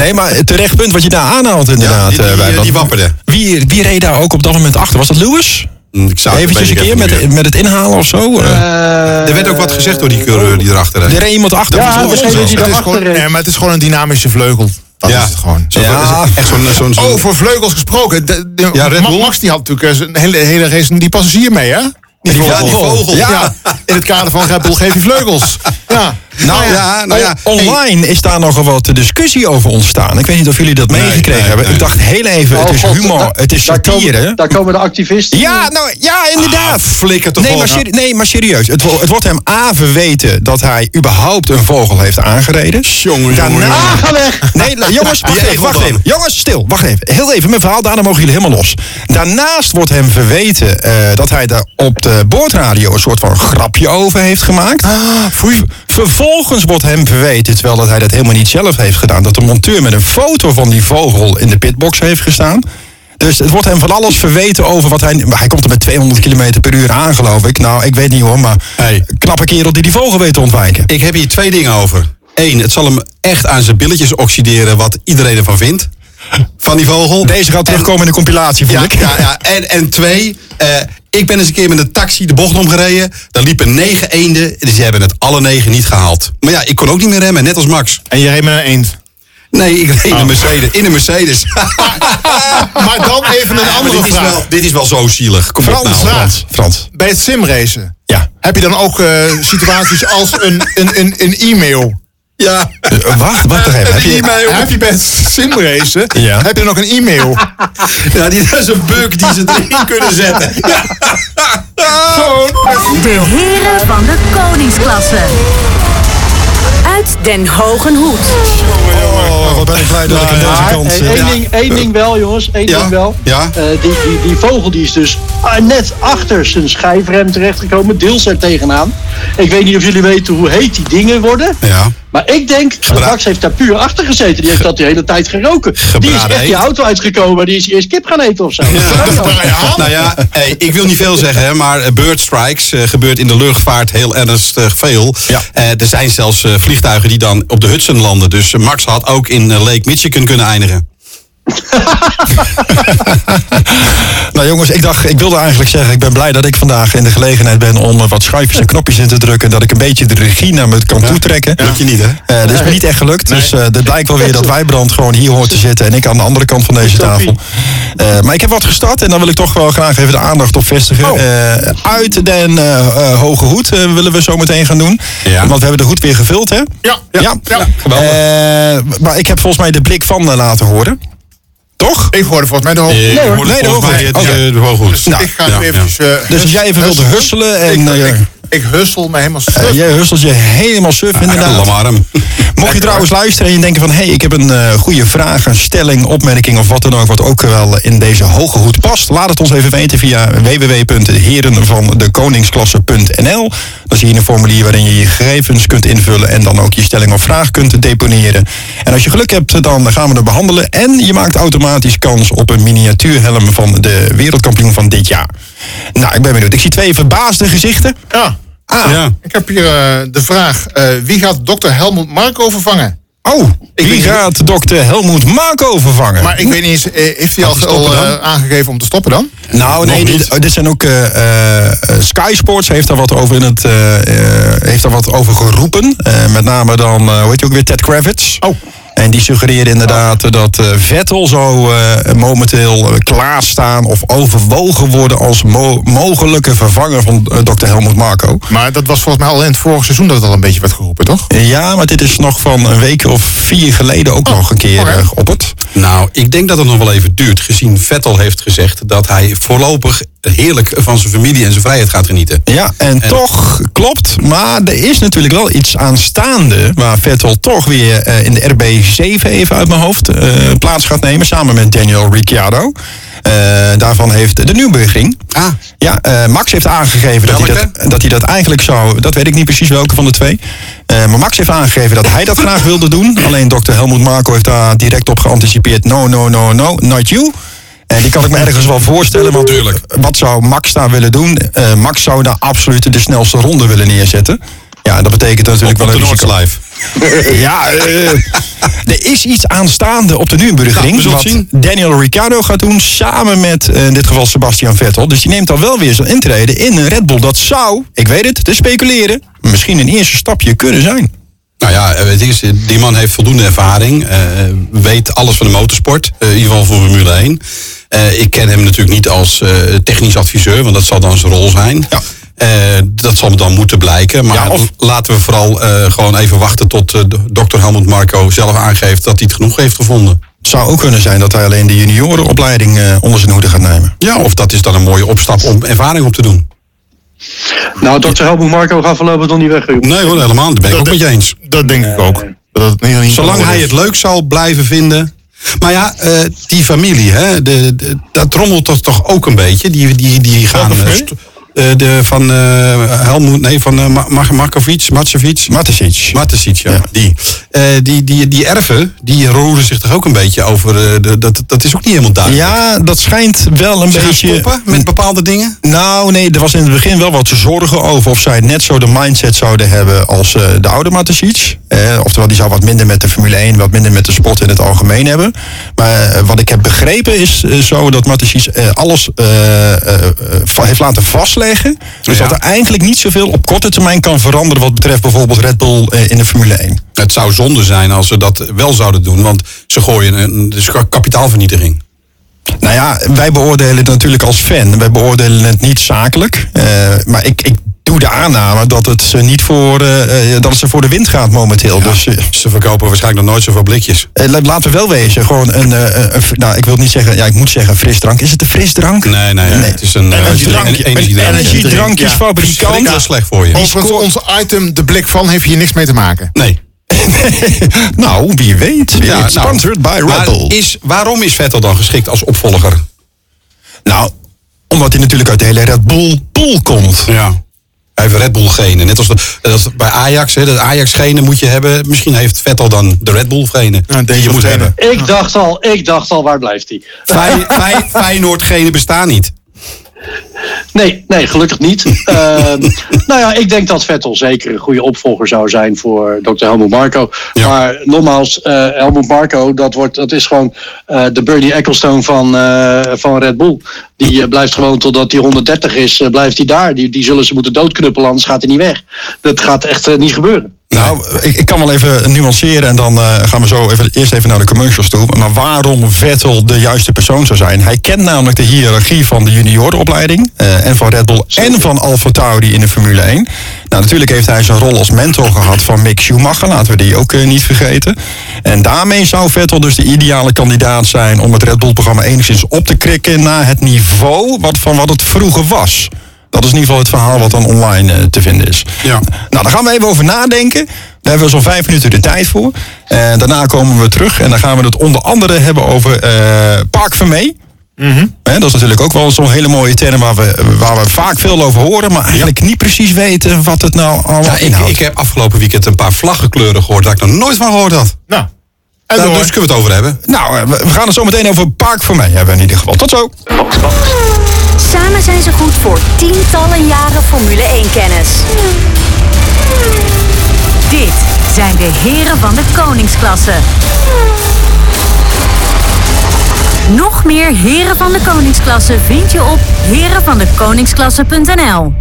Nee, maar terecht punt wat je daar aanhaalt inderdaad. Ja, die- eh, die, Wijnand. die wapperde. Wie, wie reed daar ook op dat moment achter? Was dat Lewis? Ik zou het Eventjes een ik keer even met, met het inhalen of zo? Eh, Er werd ook wat gezegd door die coureur die erachter reed. er reed iemand achter. Ja, Het is, gewoon, nee, maar het is gewoon een dynamische vleugel. Dat Ja. is het gewoon. Zo- Ja. Echt zo'n... [LAUGHS] zo'n zo'n- Over vleugels gesproken. De, de- Ja, Red Bull. Max die had natuurlijk eh, een hele, hele race die passagier mee, hè? Die Ja, die vogel. Ja. in het kader van Red Bull geef je vleugels. [LAUGHS] Ja. Nou ja, nou ja. On- Online is daar nogal wat discussie over ontstaan. Ik weet niet of jullie dat Nee, meegekregen nee, hebben. nee. Ik dacht heel even, het Oh, is God, humor, daar- het is daar satire. komen, daar komen de activisten. Ja, nou, ja, inderdaad. Ah, flikker toch nee, maar seri- nee, maar serieus. Het, het wordt hem A verweten dat hij überhaupt een vogel heeft aangereden. Jongen, Daarna... Ah, ga weg! Nee, jongens, [LAUGHS] wacht even, wacht even. Jongens, stil, wacht even. Heel even mijn verhaal, daarna mogen jullie helemaal los. Daarnaast wordt hem verweten eh, dat hij daar op de boordradio een soort van grapje over heeft gemaakt. Foei. Vervolgens wordt hem verweten, terwijl dat hij dat helemaal niet zelf heeft gedaan, dat de monteur met een foto van die vogel in de pitbox heeft gestaan. Dus het wordt hem van alles verweten over wat hij... Hij komt er met 200 km per uur aan, geloof ik. Nou, ik weet niet hoor, maar Hey. knappe kerel die die vogel weet te ontwijken. Ik heb hier twee dingen over. Eén, het zal hem echt aan zijn billetjes oxideren wat iedereen ervan vindt. Van die vogel. Deze gaat terugkomen in de compilatie, Ja, ik. ja, ja. En, en twee, eh, ik ben eens een keer met een taxi de bocht omgereden. Daar liepen negen eenden. Dus die hebben het alle negen niet gehaald. Maar ja, ik kon ook niet meer remmen, net als Max. En je reed met een eend. Nee, ik reed in een Mercedes. In een Mercedes. [LAUGHS] Maar dan even een andere dit, is vraag. wel, dit is wel zo zielig. Kom Frans, nou. Frans, Frans. Bij het simracen. Ja. Heb je dan ook eh, situaties als een, een, een, een e-mail? Ja. Eh, wacht, wacht nog even. Heb je, e-mail. Heb je bij het simracen, [LAUGHS] Ja. heb je ook een e-mail? [LAUGHS] ja, die dat is een bug die ze erin [LAUGHS] kunnen zetten. De heren van de koningsklasse. Uit Den Hogen Hoed. Oh, wat ben ik blij dat ik aan deze kant zit. Ja. ding, één ding wel, jongens. Één Ja, ding wel. ja. Eh, die, die, die vogel die is dus ah, net achter zijn schijfrem terechtgekomen. Deels er tegenaan. Ik weet niet of jullie weten hoe heet die dingen worden. Ja. Maar ik denk, Max heeft daar puur achter gezeten. Die heeft dat de hele tijd geroken. Die is echt die auto uitgekomen. Die is eerst kip gaan eten of zo. Nou ja, hey, ik wil niet veel zeggen, hè, maar eh, bird strikes eh, gebeurt in de luchtvaart heel ernstig veel. Ja. Eh, er zijn zelfs vliegtuigen die dan op de Hudson landen. Dus eh, Max had ook in eh, Lake Michigan kunnen eindigen. [LAUGHS] Nou jongens, ik dacht, ik wilde eigenlijk zeggen, ik ben blij dat ik vandaag in de gelegenheid ben om wat schuifjes en knopjes in te drukken. Dat ik een beetje de regie naar me kan toetrekken. Dat je niet, hè? Eh, dat is me niet echt gelukt. Dus eh het blijkt wel weer dat [LAUGHS] Wijbrand gewoon hier hoort te zitten en ik aan de andere kant van deze tafel. Eh, maar ik heb wat gestart en dan wil ik toch wel graag even de aandacht op vestigen. Oh. Uit den Hoge Hoed willen we zo meteen gaan doen. Ja. Want we hebben de hoed weer gevuld, hè? Ja, Ja. ja. geweldig. Maar ik heb volgens mij de blik van laten horen. Toch? Ik hoorde volgens mij de hoofd. Eh, hoor. Nee, de hoogte. hoogte. Dus Nou, ik ga ja, eh, Dus als jij even wilt husselen. en... Ik, eh, ik, ik hussel me helemaal eh, suf. jij hustelt je helemaal suf, inderdaad. Lamarm. Mocht je trouwens luisteren en je denken van... hé, hey, ik heb een eh, goede vraag, een stelling, opmerking of wat dan ook... wat ook wel in deze hoge hoed past. Laat het ons even weten via www.herenvandekoningsklasse.nl. Dan zie je een formulier waarin je je gegevens kunt invullen... en dan ook je stelling of vraag kunt deponeren. En als je geluk hebt, dan gaan we het behandelen... en je maakt automatisch kans op een miniatuurhelm van de wereldkampioen van dit jaar. Nou, ik ben benieuwd. Ik zie twee verbaasde gezichten. Ja. Ah, Ja. Ik heb hier eh, de vraag. eh, wie gaat dokter Helmut Marko vervangen? Oh, Ik wie gaat dokter Helmoet Marco vervangen? Maar ik weet niet eens, eh, heeft hij al, al, aangegeven om te stoppen dan? nou, nee, dit, zijn ook. eh, eh, eh, Sky Sports heeft daar wat over in het. heeft daar wat over geroepen. Eh, met name dan, eh, hoe heet je ook weer, Ted Kravitz. Oh. En die suggereerde inderdaad dat eh, Vettel zou eh, momenteel klaarstaan of overwogen worden als mo- mogelijke vervanger van eh, dokter Helmut Marco. Maar dat was volgens mij al in het vorige seizoen dat het al een beetje werd geroepen, toch? Ja, maar dit is nog van een week of vier geleden ook nog een keer eh, geopperd. Nou, ik denk dat het nog wel even duurt. Gezien Vettel heeft gezegd dat hij voorlopig heerlijk van zijn familie en zijn vrijheid gaat genieten. Ja, en, En- toch klopt. Maar er is natuurlijk wel iets aanstaande. Waar Vettel toch weer eh, in de RB7 even uit mijn hoofd eh, plaats gaat nemen. Samen met Daniel Ricciardo. Eh, daarvan heeft de Nürburgring. Ah, Ja, Max heeft aangegeven dat hij dat, dat hij dat eigenlijk zou. Dat weet ik niet precies welke van de twee. Maar Max heeft aangegeven dat hij dat graag wilde doen. Alleen dokter Helmut Marko heeft daar direct op geanticipeerd. No, no, no, no, not you. En die kan ik me ergens wel voorstellen. Want Tuurlijk. wat zou Max daar willen doen? Eh, Max zou daar absoluut de snelste ronde willen neerzetten. Ja, dat betekent natuurlijk op wel een risico. Noordslijf. [LAUGHS] Ja, eh, er is iets aanstaande op de Nürburgring. Nou, wat zien. Daniel Ricciardo gaat doen samen met eh, in dit geval Sebastian Vettel. Dus die neemt dan wel weer zijn intrede in een Red Bull. Dat zou, ik weet het, te speculeren, misschien een eerste stapje kunnen zijn. Nou ja, eh, het is, eh, die man heeft voldoende ervaring. eh, weet alles van de motorsport. eh, in ieder geval voor Formule 1. Eh, ik ken hem natuurlijk niet als eh, technisch adviseur, want dat zal dan zijn rol zijn. Ja. Eh, dat zal dan moeten blijken. Maar Ja, of- laten we vooral eh, gewoon even wachten tot eh, dokter Helmut Marco zelf aangeeft dat hij het genoeg heeft gevonden. Het zou ook kunnen zijn dat hij alleen de juniorenopleiding eh, onder zijn hoede gaat nemen. Ja, of dat is dan een mooie opstap om ervaring op te doen. Nou, dokter Helmut Marco gaat voorlopig nog niet weg. joh. Nee hoor, helemaal. Daar ben ik ook met je eens. Dat denk ik ook. Dat het niet, niet Zolang hij het leuk zal blijven vinden. Maar ja, eh, die familie, hè, de, de- dat trommelt toch, toch ook een beetje. Die, die, die gaan. eh, eh, de, van eh Helmoet, nee, van Ma- Markovic, Matsevic. Matesic. Matesic, ja. Die. Die, die, die erven, die roeren zich toch ook een beetje over. de, dat, dat is ook niet helemaal duidelijk. Ja, dat schijnt wel een Ze beetje... stoppen met bepaalde dingen. Nou, nee, er was in het begin wel wat zorgen over of zij net zo de mindset zouden hebben als de oude Matesic. Oftewel, die zou wat minder met de Formule 1, wat minder met de sport in het algemeen hebben. Maar wat ik heb begrepen is zo dat Matesic alles heeft laten vastleggen. Dus Ja. dat er eigenlijk niet zoveel op korte termijn kan veranderen wat betreft bijvoorbeeld Red Bull eh, in de Formule 1. Het zou zonde zijn als ze dat wel zouden doen, want ze gooien een, dus kapitaalvernietiging. Nou ja, wij beoordelen het natuurlijk als fan. Wij beoordelen het niet zakelijk. Eh, maar ik, ik doe de aanname dat het ze niet voor, eh, eh, dat het ze voor de wind gaat momenteel. Dus eh, Ze verkopen waarschijnlijk nog nooit zoveel blikjes. eh, la- laten we wel wezen. Gewoon een, eh, nou, ik wil niet zeggen, ja, ik moet zeggen frisdrank. Is het een frisdrank? Nee, nee, Nee. het is een, eh, Energiedrankje. een energiedrankje. Een energiedrankjesfabrikant. Heel slecht voor je. Overigens, ons item, de blik van, heeft hier niks mee te maken. Nee. [LAUGHS] nou, wie weet. Ja, sponsored by Red Bull. Is, waarom is Vettel dan geschikt als opvolger? Nou, Omdat hij natuurlijk uit de hele Red Bull pool komt. Ja. Hij heeft Red Bull genen. Net als, de, als bij Ajax. Hè, de Ajax genen moet je hebben. Misschien heeft Vettel dan de Red Bull genen. Ja, die je moet genen. hebben. Ik dacht al, ik dacht al, waar blijft hij? Fey- Fey- [LAUGHS] Feyenoord genen bestaan niet. Nee, nee, gelukkig niet. [LAUGHS] Ehm, nou ja, ik denk dat Vettel zeker een goede opvolger zou zijn voor Dr. Helmut Marco. Ja. Maar nogmaals, eh Helmut Marco, dat, wordt, dat is gewoon eh, de Bernie Ecclestone van, eh, van Red Bull. Die blijft gewoon totdat hij 130 is, blijft hij daar. Die, die zullen ze moeten doodknuppelen, anders gaat hij niet weg. Dat gaat echt niet gebeuren. Nou, ik, ik kan wel even nuanceren en dan eh, gaan we zo even, eerst even naar de commercials toe. Maar waarom Vettel de juiste persoon zou zijn? Hij kent namelijk de hiërarchie van de juniorenopleiding eh, en van Red Bull en van Alfa Tauri in de Formule 1. Nou, natuurlijk heeft hij zijn rol als mentor gehad van Mick Schumacher, laten we die ook eh, niet vergeten. En daarmee zou Vettel dus de ideale kandidaat zijn om het Red Bull-programma enigszins op te krikken naar het niveau wat, van wat het vroeger was. Dat is in ieder geval het verhaal wat dan online eh, te vinden is. Ja. Nou, daar gaan we even over nadenken. Daar hebben we zo'n vijf minuten de tijd voor. Eh, daarna komen we terug en dan gaan we het onder andere hebben over eh Park Vermee. Hè, dat is natuurlijk ook wel zo'n hele mooie term waar we, waar we vaak veel over horen, maar eigenlijk niet precies weten wat het nou allemaal Ja, ik, inhoudt. ik heb afgelopen weekend een paar vlaggenkleuren gehoord waar ik nog nooit van gehoord had. Nou, en Daar door. dus kunnen we het over hebben. Nou, we we gaan het zo meteen over Park Vermee hebben in ieder geval. Tot zo. Samen zijn ze goed voor tientallen jaren Formule 1-kennis. Dit zijn de heren van de koningsklasse. Nog meer heren van de koningsklasse vind je op herenvandekoningsklasse.nl.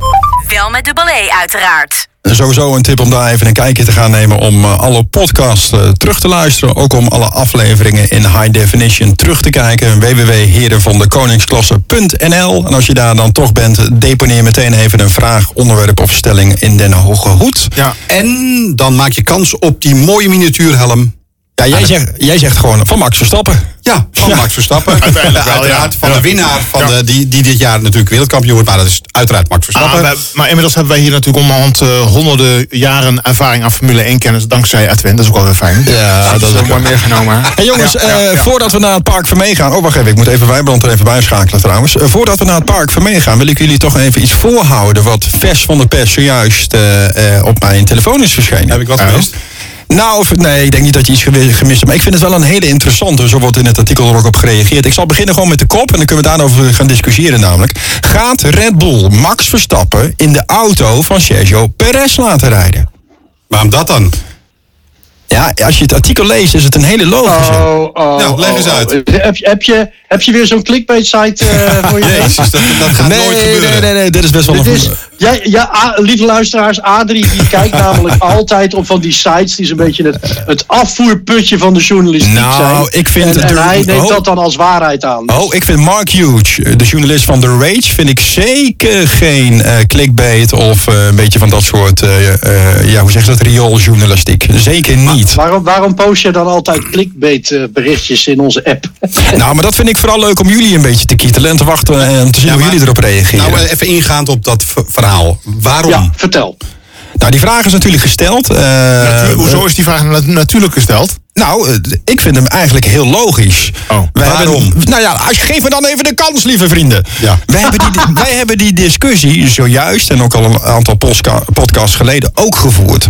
Wel met dubbel E uiteraard. Sowieso een tip om daar even een kijkje te gaan nemen om eh, alle podcasts eh, terug te luisteren. Ook om alle afleveringen in high definition terug te kijken. www.herenvandekoningsklasse.nl En als je daar dan toch bent, deponeer meteen even een vraag, onderwerp of stelling in den hoge hoed. Ja. En dan maak je kans op die mooie miniatuurhelm. Ja, jij, zegt, jij zegt gewoon van Max Verstappen. Ja, van Ja. Max Verstappen. Uiteindelijk wel, [LAUGHS] uiteraard ja. van de winnaar van Ja. de, die, die dit jaar natuurlijk wereldkampioen wordt. Maar dat is uiteraard Max Ah, Verstappen. wij- maar inmiddels hebben wij hier natuurlijk onderhand eh, honderden jaren ervaring aan Formule 1 kennis. Dankzij Edwin, dat is ook wel weer fijn. Ja, dat is ook maar meegenomen. Hey jongens, Ja, eh, voordat we naar het Park Vermee gaan... Oh, wacht even, ik moet even Wijbrand er even bij schakelen trouwens. Eh, voordat we naar het Park Vermee gaan... wil ik jullie toch even iets voorhouden... wat vers van de pers zojuist eh, eh, op mijn telefoon is verschenen. Heb ik wat gemist? Nou, of, nee, ik denk niet dat je iets gemist hebt. Maar ik vind het wel een hele interessante. Zo wordt in het artikel er ook op gereageerd. Ik zal beginnen gewoon met de kop. En dan kunnen we daarover gaan discussiëren namelijk. Gaat Red Bull Max Verstappen in de auto van Sergio Perez laten rijden? Waarom dat dan? Ja, als je het artikel leest is het een hele logische. Oh, oh, Nou, leg eens oh, uit. Heb, je, heb, je, heb je weer zo'n clickbait site eh, [LAUGHS] voor je? Jezus, dat, dat gaat nee, nooit nee, gebeuren. nee, nee, dit is best wel Dit een... is, ja, ja, A- lieve luisteraars, Adrie die [LAUGHS] kijkt namelijk altijd op van die sites die zo'n beetje het, het afvoerputje van de journalistiek Nou, zijn. ik vind en, hij neemt oh. dat dan als waarheid aan. Oh, ik vind Mark Hughes, de journalist van The Rage, vind ik zeker geen eh, clickbait of eh, een beetje van dat soort, eh, eh, ja, hoe zeg je dat, riooljournalistiek. Zeker niet. Waarom, waarom post je dan altijd clickbait eh, berichtjes in onze app? Nou, maar dat vind ik vooral leuk om jullie een beetje te kietelen en te wachten en om te zien Ja, hoe maar- jullie erop reageren. Nou, even ingaand op dat verhaal. Waarom? ja, vertel. Nou, die vraag is natuurlijk gesteld. eh, Hoezo is die vraag nat- natuurlijk gesteld? Nou, eh, ik vind hem eigenlijk heel logisch. Oh, Wij waarom? Nou ja, als- geef me dan even de kans, lieve vrienden. Ja. Wij, hebben die, [LAUGHS] wij hebben die discussie zojuist en ook al een aantal podcasts geleden ook gevoerd.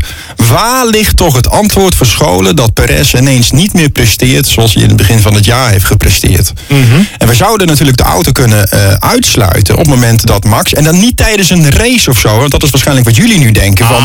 Waar ligt toch het antwoord verscholen dat Perez ineens niet meer presteert zoals hij in het begin van het jaar heeft gepresteerd? En we zouden natuurlijk de auto kunnen eh, uitsluiten op het moment dat Max, en dan niet tijdens een race of zo, want dat is waarschijnlijk wat jullie nu denken. Van,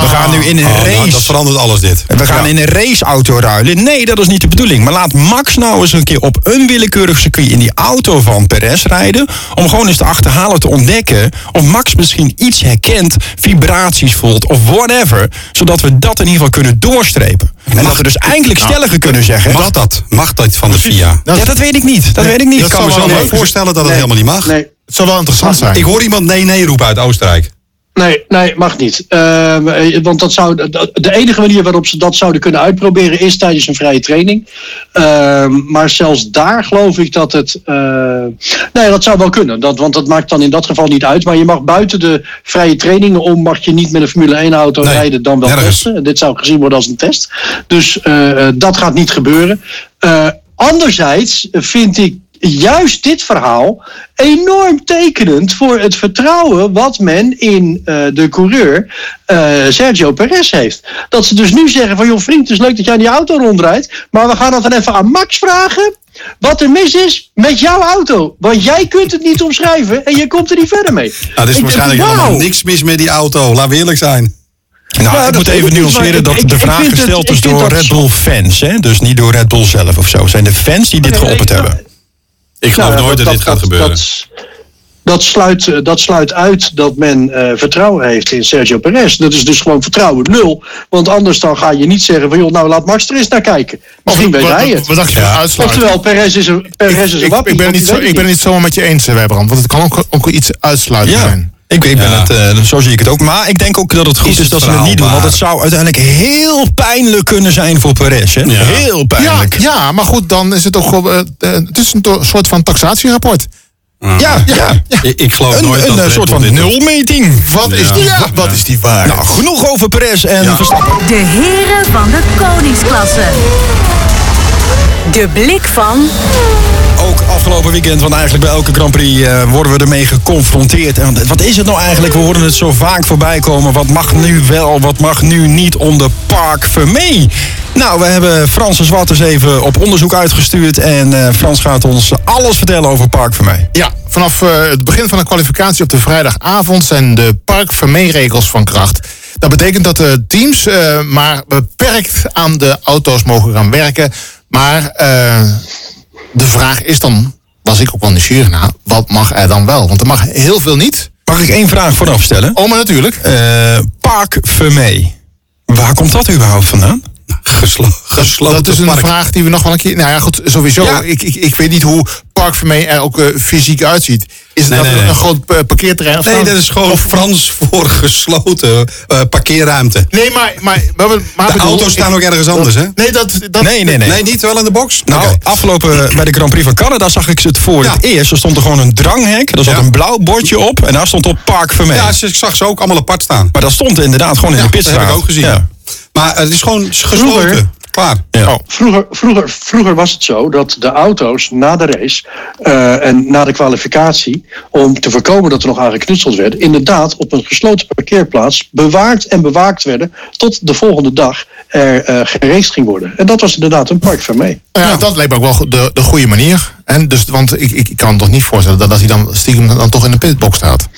we gaan nu in een Oh, race. nou, dat verandert alles dit. We gaan Ja. in een raceauto Nee, dat is niet de bedoeling. Maar laat Max nou eens een keer op een willekeurig circuit in die auto van Perez rijden. Om gewoon eens te achterhalen te ontdekken of Max misschien iets herkent, vibraties voelt of whatever. Zodat we dat in ieder geval kunnen doorstrepen. En dat we dus eindelijk stelliger kunnen zeggen. Mag dat? Mag dat van de FIA? ja, dat weet ik niet. Dat weet ik niet. Ik kan me zo nee. voorstellen dat het helemaal niet mag. Nee, Het zou wel interessant zijn. Ik hoor iemand nee nee roepen uit Oostenrijk. Nee, nee, mag niet. Ehm, eh, want dat zou, de- enige manier waarop ze dat zouden kunnen uitproberen is tijdens een vrije training. Ehm, maar zelfs daar geloof ik dat het. eh, nee, dat zou wel kunnen. Dat, want dat maakt dan in dat geval niet uit. Maar je mag buiten de vrije trainingen om, mag je niet met een Formule 1 auto Nee, rijden, dan wel nergens. testen. Dit zou gezien worden als een test. Dus eh, dat gaat niet gebeuren. Anderzijds vind ik juist dit verhaal enorm tekenend voor het vertrouwen wat men in eh, de coureur eh, Sergio Perez heeft. Dat ze dus nu zeggen van joh vriend, het is leuk dat jij in die auto rondrijdt, maar we gaan dat dan even aan Max vragen wat er mis is met jouw auto. Want jij kunt het niet omschrijven en je komt er niet verder mee. Nou, er is Ik denk, waarschijnlijk helemaal niks mis met die auto. Laten we eerlijk zijn. Nou, Ja, ik dat moet even nuanceren dat ik- de vraag het- gesteld is door Red Bull fans. Hè? Dus niet door Red Bull zelf of zo. Het zijn de fans die dit geopperd hebben. Ik geloof Nou ja, nooit dat, dit gaat gebeuren. Dat, dat, sluit, eh, dat sluit uit dat men eh, vertrouwen heeft in Sergio Perez. Dat is dus gewoon vertrouwen nul. Want anders dan ga je niet zeggen van joh, nou laat Max er eens naar kijken. Misschien weet hij het. Wat dacht je Ja. Oftewel, Perez is een, Perez is een ik, wappie, ik, ben niet zo, ik ben het niet zomaar met je eens, Wijbrand. Want het kan ook, ook iets uitsluiten Ja, zijn. Ik, ik ben Ja. het, eh, zo zie ik het ook. Maar ik denk ook dat het goed Is is, het dat ze het niet doen. Want het zou uiteindelijk heel pijnlijk kunnen zijn voor Perez. Hè? Ja. Heel pijnlijk. ja, maar goed, dan is het ook wel, eh, eh, het is een soort van taxatierapport. Ja, ja. Ik, ik geloof Een, nooit een, dat Red soort van nulmeting. Wat, is, die, Ja. wat is die waar? Nou, genoeg over Perez en Ja. Verstappen. De heren van de koningsklasse. De blik van Ook afgelopen weekend, want eigenlijk bij elke Grand Prix eh, worden we ermee geconfronteerd. En wat is het nou eigenlijk? We horen het zo vaak voorbij komen. Wat mag nu wel, wat mag nu niet onder Park Vermee? Nou, we hebben Frans en Zwart even op onderzoek uitgestuurd. En eh, Frans gaat ons alles vertellen over Park Vermee. Ja, vanaf eh, het begin van de kwalificatie op de vrijdagavond zijn de park regels van kracht. Dat betekent dat de teams maar beperkt aan de auto's mogen gaan werken. Maar de vraag is dan, was ik ook wel nieuwsgierig naar, wat mag er dan wel? Want er mag heel veel niet. Mag ik één vraag vooraf stellen? Oh, maar natuurlijk. Eh, Park Vermee. Waar komt dat überhaupt vandaan? Geslo gesloten dat is een park. vraag die we nog wel een keer. Nou ja, goed, sowieso. Ja. Ik, ik, ik weet niet hoe Park Vermee er ook eh, fysiek uitziet. Is het Nee, dat nee, nee. een groot eh, parkeerterrein? Of Nee, dat is gewoon Frans voor gesloten eh, parkeerruimte. Nee, maar. maar, maar, maar De bedoel, auto's staan ik- ook ergens anders, hè? Nee, dat. dat Nee, nee, nee. Nee, niet wel in de box? Nou, afgelopen bij de Grand Prix van Canada zag ik het voor Ja. het eerst. Er stond er gewoon een dranghek. Er zat Ja. een blauw bordje op. En daar stond op Park Vermee. Ja, ik zag ze ook allemaal apart staan. Maar dat stond inderdaad gewoon in de dat pitstraat. heb ik ook gezien. Maar het is gewoon gesloten. Vroeger- Klaar. Ja. Oh. Vroeger, vroeger, vroeger was het zo dat de auto's na de race eh, en na de kwalificatie, om te voorkomen dat er nog aan geknutseld werd, inderdaad op een gesloten parkeerplaats bewaard en bewaakt werden tot de volgende dag er eh geraced ging worden. En dat was inderdaad een park van mee. Nou ja, dat lijkt me ook wel de, de goede manier. En dus, want ik, ik, ik kan me toch niet voorstellen dat, dat hij dan stiekem dan toch in de pitbox staat.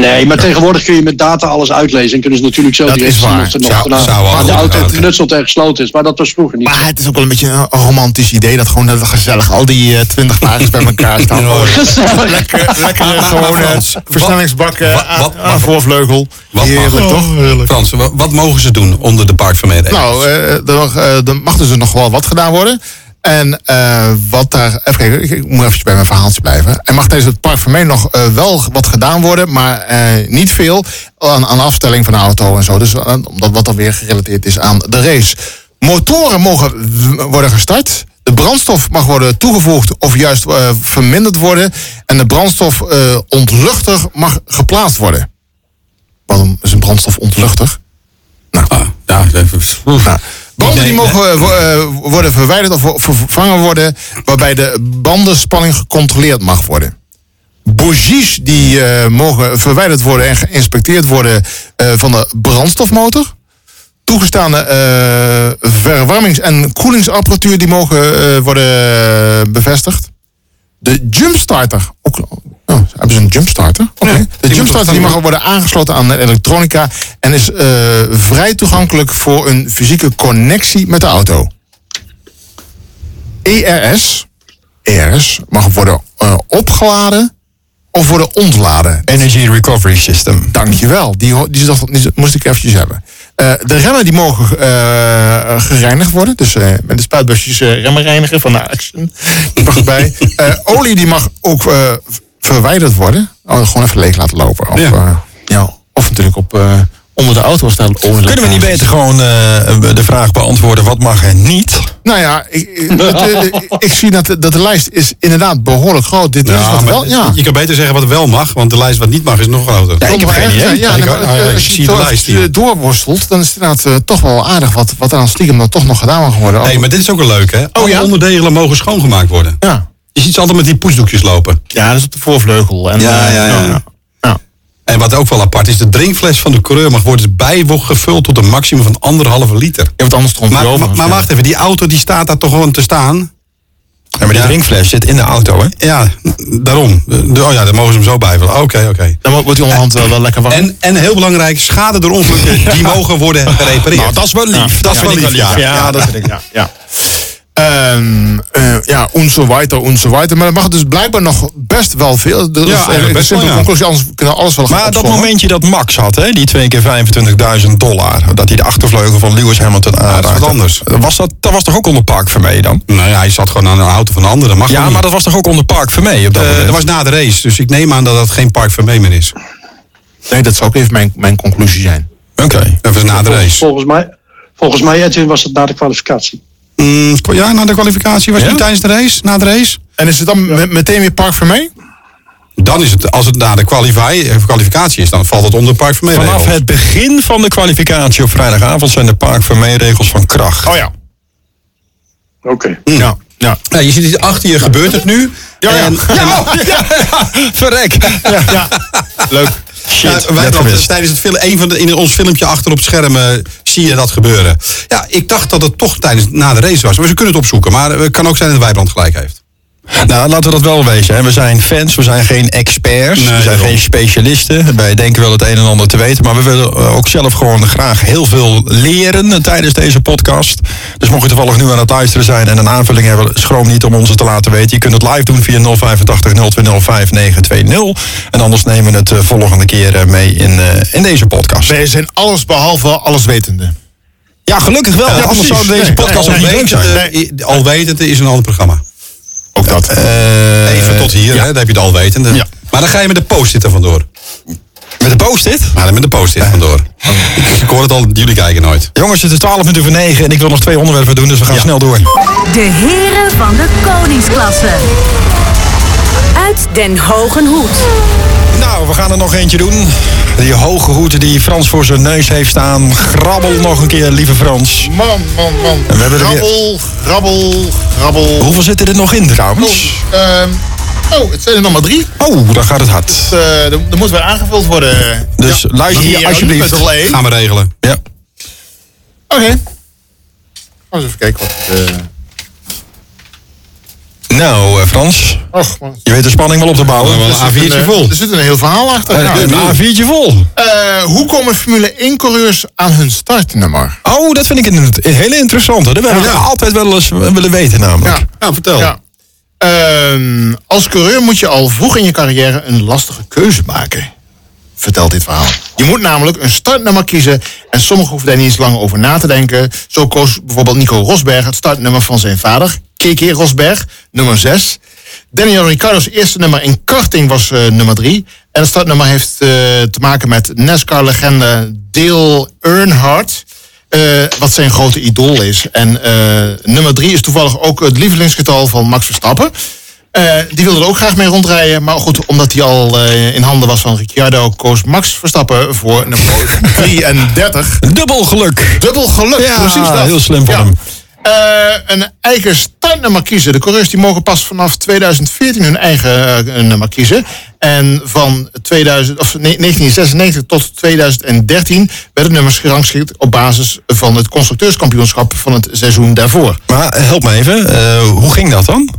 Nee, maar tegenwoordig kun je met data alles uitlezen en kunnen ze natuurlijk zo Dat direct zien of er nog Zou- daarna- zou de auto gaan. geknutseld en gesloten is. Maar dat was vroeger niet. Maar het is ook wel een beetje een romantisch idee dat gewoon dat gezellig al die eh, twintig wagens bij elkaar [LAUGHS] staan. Ja. Gezellig. Lekker, lekker gewoon eh, Frans, versnellingsbak wat- aan, aan de voorvleugel. Wat Heerlijk, mag, toch? Frans, wat, wat mogen ze doen onder de Park van Meeden? Nou, eh, er, mag, eh, er mag dus nog wel wat gedaan worden. En eh, wat daar. Even kijken, ik, ik moet even bij mijn verhaaltje blijven. Er mag tijdens het Mee nog eh, wel wat gedaan worden, maar eh, niet veel aan, aan afstelling van de auto en zo. Dus omdat wat dan weer gerelateerd is aan de race. Motoren mogen worden gestart. De brandstof mag worden toegevoegd of juist verminderd worden. En de brandstofontluchter mag geplaatst worden. Waarom is een brandstof ontluchter? Ah, ja, even. Nou, banden die mogen eh, wo- eh, worden verwijderd of vervangen worden, waarbij de bandenspanning gecontroleerd mag worden. Bougies die eh, mogen verwijderd worden en geïnspecteerd worden eh, van de brandstofmotor. Toegestane eh, verwarmings- en koelingsapparatuur die mogen eh, worden eh, bevestigd. De jumpstarter. Ook, oh, hebben ze een jumpstarter? Oké. De die jumpstarter die mag worden aangesloten aan de elektronica en is eh, vrij toegankelijk voor een fysieke connectie met de auto. ERS, ERS mag worden eh, opgeladen of worden ontladen. Energy Recovery System. Dankjewel, die, die, die moest ik eventjes hebben. Eh, de remmen die mogen gereinigd worden. Dus met de spuitbusjes remmen reinigen van de Action. Die mag erbij. [LAUGHS] Olie die mag ook verwijderd worden. Oh, gewoon even leeg laten lopen. Of, Ja. ja. ja, of natuurlijk op, eh, onder de auto staan. Kunnen we niet beter gewoon eh, de vraag beantwoorden wat mag er niet? Nou ja, ik, ik, het, eh, ik zie dat, de- dat de lijst is inderdaad behoorlijk groot. Dit is wat wel, ja. Je kan beter zeggen wat wel mag, want de lijst wat niet mag is nog groter. Ja, ik heb geen idee. Ja, ja, eh, als je als je doorworstelt, dan is het inderdaad eh, toch wel aardig wat, wat er aan stiekem dan toch nog gedaan mag worden. Nee, maar dit is ook wel leuk, hè? Alle ja? onderdelen mogen schoongemaakt worden. Ja. Je ziet ze altijd met die poesdoekjes lopen. Ja, dat is op de voorvleugel. En, Ja, eh, ja, ja. ja. Ja. En wat ook wel apart is, de drinkfles van de coureur mag worden bijweg gevuld tot een maximum van anderhalve liter. Ja, wat anders stond Maar, over. maar, maar wacht even, die auto die staat daar toch gewoon te staan? Ja, maar die Ja. drinkfles zit in de auto, hè? Ja, daarom. De- oh ja, dan mogen ze hem zo bijvullen. Oké, oké. Dan wordt die onderhand wel, wel lekker warm. En, en heel belangrijk, schade door ongelukken, [LAUGHS] die mogen worden gerepareerd. Nou, dat is wel lief. dat is wel lief, ja. Ja, dat vind ik. Ja, ja. Ehm, eh, ja, en zo weiter, en zo weiter. Maar er mag dus blijkbaar nog best wel veel. Dat is eigenlijk eigenlijk best een simpele wel, ja. conclusie, anders kunnen we alles wel gaan Maar dat momentje dat Max had, hè, die twee keer 25.000 dollar, dat hij de achtervleugel van Lewis Hamilton aanraakte. wat anders. Was dat, dat was toch ook onder Park Vermee dan? Nou ja, hij zat gewoon aan een auto van een ander. Dat mag Ja, maar dat was toch ook onder Park Vermee op dat Eh, moment? dat was na de race, dus ik neem aan dat dat geen Park Vermee meer is. Nee, dat zou ook even mijn, mijn conclusie zijn. Oké. Dat was na de Volgens, race. volgens mij, volgens mij, Edwin, was het na de kwalificatie. Mm, ja, na de kwalificatie was Ja? het niet tijdens de race, na de race. En is het dan me- meteen weer Park Vermee? Dan is het, als het na de eh, kwalificatie is, dan valt het onder Park Vermee. Vanaf het begin van de kwalificatie op vrijdagavond zijn de Park Vermee regels van kracht. Oh ja. Oké. Ja. ja. Ja, je ziet het achter je gebeurt het nu. Ja, ja. En, Ja, [LAUGHS] ja, ja, verrek. ja, ja. Leuk. Shit, Ja, wij gemist. tijdens het film, een van de, in ons filmpje achter op het scherm eh, zie je dat gebeuren. Ja, ik dacht dat het toch tijdens na de race was. Maar ze kunnen het opzoeken. Maar het kan ook zijn dat Wijbrand gelijk heeft. Nou, laten we dat wel wezen. Hè. We zijn fans, we zijn geen experts, Nee, we zijn daarom. geen specialisten. Wij denken wel het een en ander te weten, maar we willen eh, ook zelf gewoon graag heel veel leren eh, tijdens deze podcast. Dus mocht je toevallig nu aan het luisteren zijn en een aanvulling hebben, schroom niet om ons het te laten weten. Je kunt het live doen via 085 020 5920. En anders nemen we het eh, volgende keer mee in, eh, in deze podcast. Wij zijn alles behalve alleswetende. Ja, gelukkig wel. anders precies. zou deze Nee, podcast nee, ook niet nee, leuk zijn. Alwetende is een ander programma. Ook dat. Eh, Even tot hier, hè, dan heb je de alwetende. Ja. Maar dan ga je met de post-it er vandoor. Met de post-it? Maar dan met de post-it vandoor. Ik, ik hoor het al, jullie kijken nooit. Jongens, het is 12 minuten voor 9 en ik wil nog twee onderwerpen doen, dus we gaan Ja. snel door. De heren van de koningsklasse. Uit Den Hogen Hoed. Nou, we gaan er nog eentje doen. Die hoge hoed die Frans voor zijn neus heeft staan. Grabbel nog een keer, lieve Frans. Man, man, man. En we hebben er weer- grabbel, grabbel, grabbel. Hoeveel zitten er nog in trouwens? Oh, ehm, oh, het zijn er nog maar drie. Oh, dan gaat het hard. Dus, eh, er, er moet weer aangevuld worden. Dus luister hier alsjeblieft. Gaan we regelen. Ja. Oké. Gaan we eens even kijken wat... eh Nou, eh, Frans, och, man. je weet de spanning wel op te bouwen. Wel Er een zit A4'tje eh, vol. Er zit een heel verhaal achter. Eh. Een A4'tje vol. Eh, hoe komen Formule 1-coureurs aan hun startnummer? Oh, dat vind ik een, een hele interessante. Dat ik Ja. altijd wel eens willen weten namelijk. Ja. Nou, vertel. Ja. Ehm, als coureur moet je al vroeg in je carrière een lastige keuze maken. Vertelt dit verhaal. Je moet namelijk een startnummer kiezen en sommigen hoeven daar niet eens lang over na te denken. Zo koos bijvoorbeeld Nico Rosberg het startnummer van zijn vader, Keke Rosberg, nummer 6. Daniel Ricciardo's eerste nummer in karting was eh, nummer 3. En het startnummer heeft eh, te maken met NASCAR-legende Dale Earnhardt. eh, wat zijn grote idool is. En nummer 3 is toevallig ook het lievelingsgetal van Max Verstappen. Die wilde er ook graag mee rondrijden. Maar goed, omdat hij al in handen was van Ricciardo, koos Max Verstappen voor nummer 33. Dubbel geluk. Dubbel geluk, Ja, precies dat. heel slim van hem. Eh, een eigen startnummer kiezen. De coureurs die mogen pas vanaf 2014 hun eigen eh, nummer kiezen. En van 2000, of nee, 1996 tot 2013 werden nummers gerangschikt op basis van het constructeurskampioenschap van het seizoen daarvoor. Maar eh, help me even, eh, hoe ging dat dan?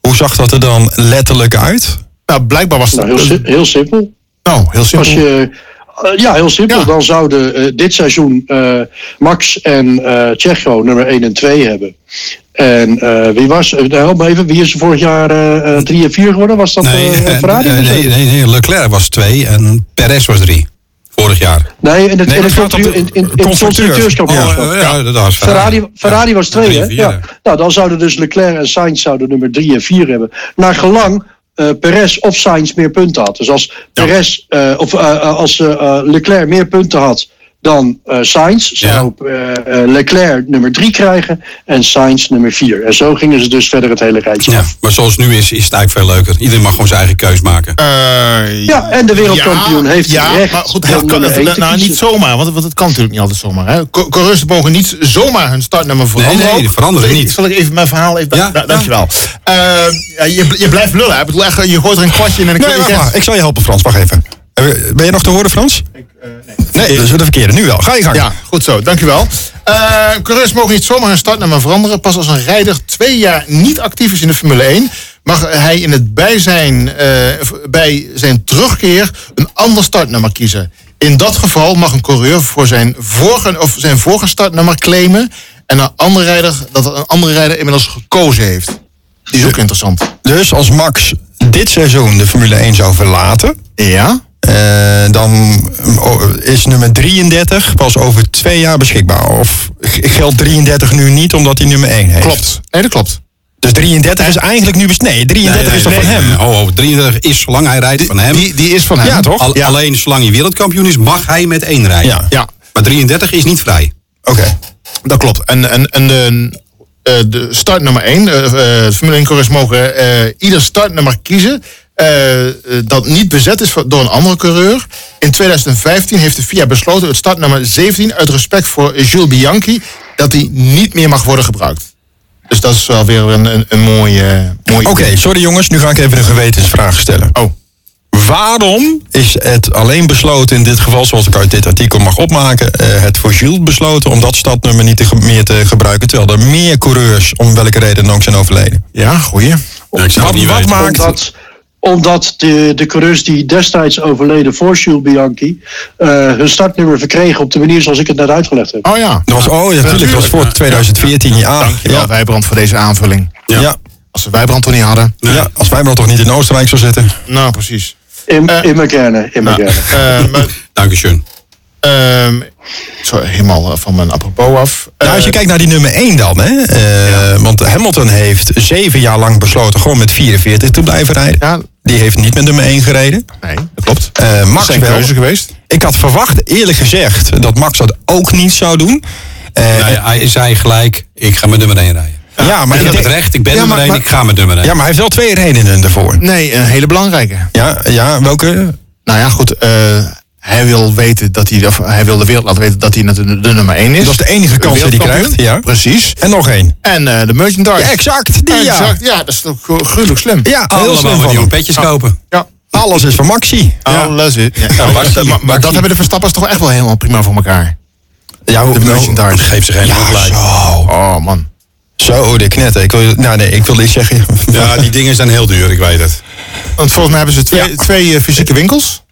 Hoe zag dat er dan letterlijk uit? Nou, blijkbaar was het Nou, heel, si- heel simpel. nou, heel simpel. Als je, ja, heel simpel. Ja. Dan zouden eh, dit seizoen eh, Max en eh Checo nummer 1 en 2 hebben. En eh, wie was, eh, help me even, wie is vorig jaar eh, eh, 3 en 4 geworden? Was dat Nee, eh, eh, Ferrari? eh, nee, nee, nee, Leclerc was twee en Perez was drie. Vorig jaar. Nee, in het, Nee, in het, gaat om de constru- in, in, in het constructeurs. constructeurskampioenschap. Oh, ja, dat was Ferrari, Ferrari was twee, Drie hè? en vier, Ja. Nou, dan zouden dus Leclerc en Sainz zouden nummer 3 en 4 hebben. Naar gelang eh Perez of Sainz meer punten had. Dus als, Perez, eh, of, eh, als Leclerc meer punten had dan eh Sainz. Zou eh, eh, Leclerc nummer 3 krijgen en Sainz nummer 4. En zo gingen ze dus verder het hele rijtje Ja, maar zoals het nu is, is het eigenlijk veel leuker. Iedereen mag gewoon zijn eigen keus maken. Eh, Ja, en de wereldkampioen ja, heeft ja, recht maar goed, dat kan, te nou, niet zomaar, want, want het kan natuurlijk niet altijd zomaar. Hè. Coureurs mogen niet zomaar hun startnummer veranderen. nee, ook. dat veranderen niet. Zal ik even mijn verhaal even... Ja, da- dankjewel. Ja, je, je blijft lullen. Ik bedoel, echt, je gooit er een kwartje in en dan Nee. Ik zal je helpen, Frans. Wacht even. Eh, Ben je nog te horen, Frans? nee. dat is de verkeerde. Nu wel. Ga je gang. Ja, goed zo, dankjewel. Eh coureurs mogen niet zomaar hun startnummer veranderen. Pas als een rijder twee jaar niet actief is in de Formule 1... mag hij in het bijzijn, eh, bij zijn terugkeer een ander startnummer kiezen. In dat geval mag een coureur voor zijn vorige, of zijn vorige startnummer claimen... en een andere rijder, dat een andere rijder inmiddels gekozen heeft. Die is ook interessant. Dus als Max dit seizoen de Formule 1 zou verlaten... Ja? Eh, dan oh, is nummer 33 pas over twee jaar beschikbaar. Of geldt 33 nu niet omdat hij nummer 1 heeft? Klopt. Nee, dat klopt. Dus 33 is eigenlijk nu... Nee, 33 is toch van hem? Nee, ho, 33 is zolang hij rijdt van hem. Die, die is van hem. Ja, toch? Al- Ja. Alleen zolang hij wereldkampioen is, mag hij met één rijden. Ja. Ja. Maar 33 is niet vrij. Oké. Dat klopt. En, en, en de, eh, de start nummer 1, de Formule 1 coureurs mogen eh, ieder startnummer kiezen. Eh, eh, dat niet bezet is door een andere coureur. In 2015 heeft de FIA besloten het startnummer 17 uit respect voor Jules Bianchi dat die niet meer mag worden gebruikt. Dus dat is wel weer een, een, een mooie, mooie Oké, sorry jongens. Nu ga ik even een gewetensvraag stellen. Oh. Waarom is het alleen besloten in dit geval, zoals ik uit dit artikel mag opmaken, eh, het voor Jules besloten om dat stadnummer niet te meer te gebruiken, terwijl er meer coureurs om welke reden dan ook zijn overleden? Ja, goeie. Ja, ik zou Wat, niet maakt... Omdat, omdat de, de coureurs die destijds overleden voor Jules Bianchi... eh, hun startnummer verkregen op de manier zoals ik het net uitgelegd heb. Oh ja. Dat was, oh ja, natuurlijk, dat was voor 2014. Ja, Dankjewel ja, Wijbrand voor deze aanvulling. ja. ja. Als we Wijbrand toch niet hadden. als wij maar toch niet in Oostenrijk zou zitten. Nou, precies. In, Eh, in mijn in mijn Nou, eh, maar [LAUGHS] Dankeschön. Ehm zo helemaal van mijn apropos af. Nou, als je Eh, kijkt naar die nummer 1 dan, hè, eh, want Hamilton heeft zeven jaar lang besloten gewoon met 44 te blijven rijden. Ja, Die heeft niet met nummer 1 gereden. nee, dat klopt. Eh, Dat Max is zijn wel. keuze geweest. Ik had verwacht, eerlijk gezegd, dat Max dat ook niet zou doen. Eh, Nee, hij zei gelijk, ik ga met nummer 1 rijden. ja, maar ik heb recht, ik ben Ja, nummer maar- 1, maar- ik ga met nummer 1. Ja, maar hij heeft wel twee redenen ervoor. Nee, een hele belangrijke. Ja, ja welke? Nou ja, goed. eh, hij wil weten dat hij, of hij wil de wereld laten weten dat hij de, de nummer 1 is. Dat is de enige kans die hij krijgt. Ja. Precies. En nog één. En eh, de merchandise. Ja, exact, die ja. Exact. Ja, dat is toch gru- gruwelijk slim. Ja, heel Allemaal slim van nieuwe petjes kopen. Ja. Alles is van Maxi. Alles is. Ja, maar, Maxi, maar- dat hebben de Verstappers toch echt wel helemaal prima voor elkaar. Ja, De merchandise. Geef ze geen Ja, gelijk. zo. Oh man. Zo, de knetten. Ik wil, nou nee, ik wilde iets zeggen. Ja, die dingen zijn heel duur, ik weet het. Want volgens mij hebben ze twee, Ja. twee eh, fysieke winkels.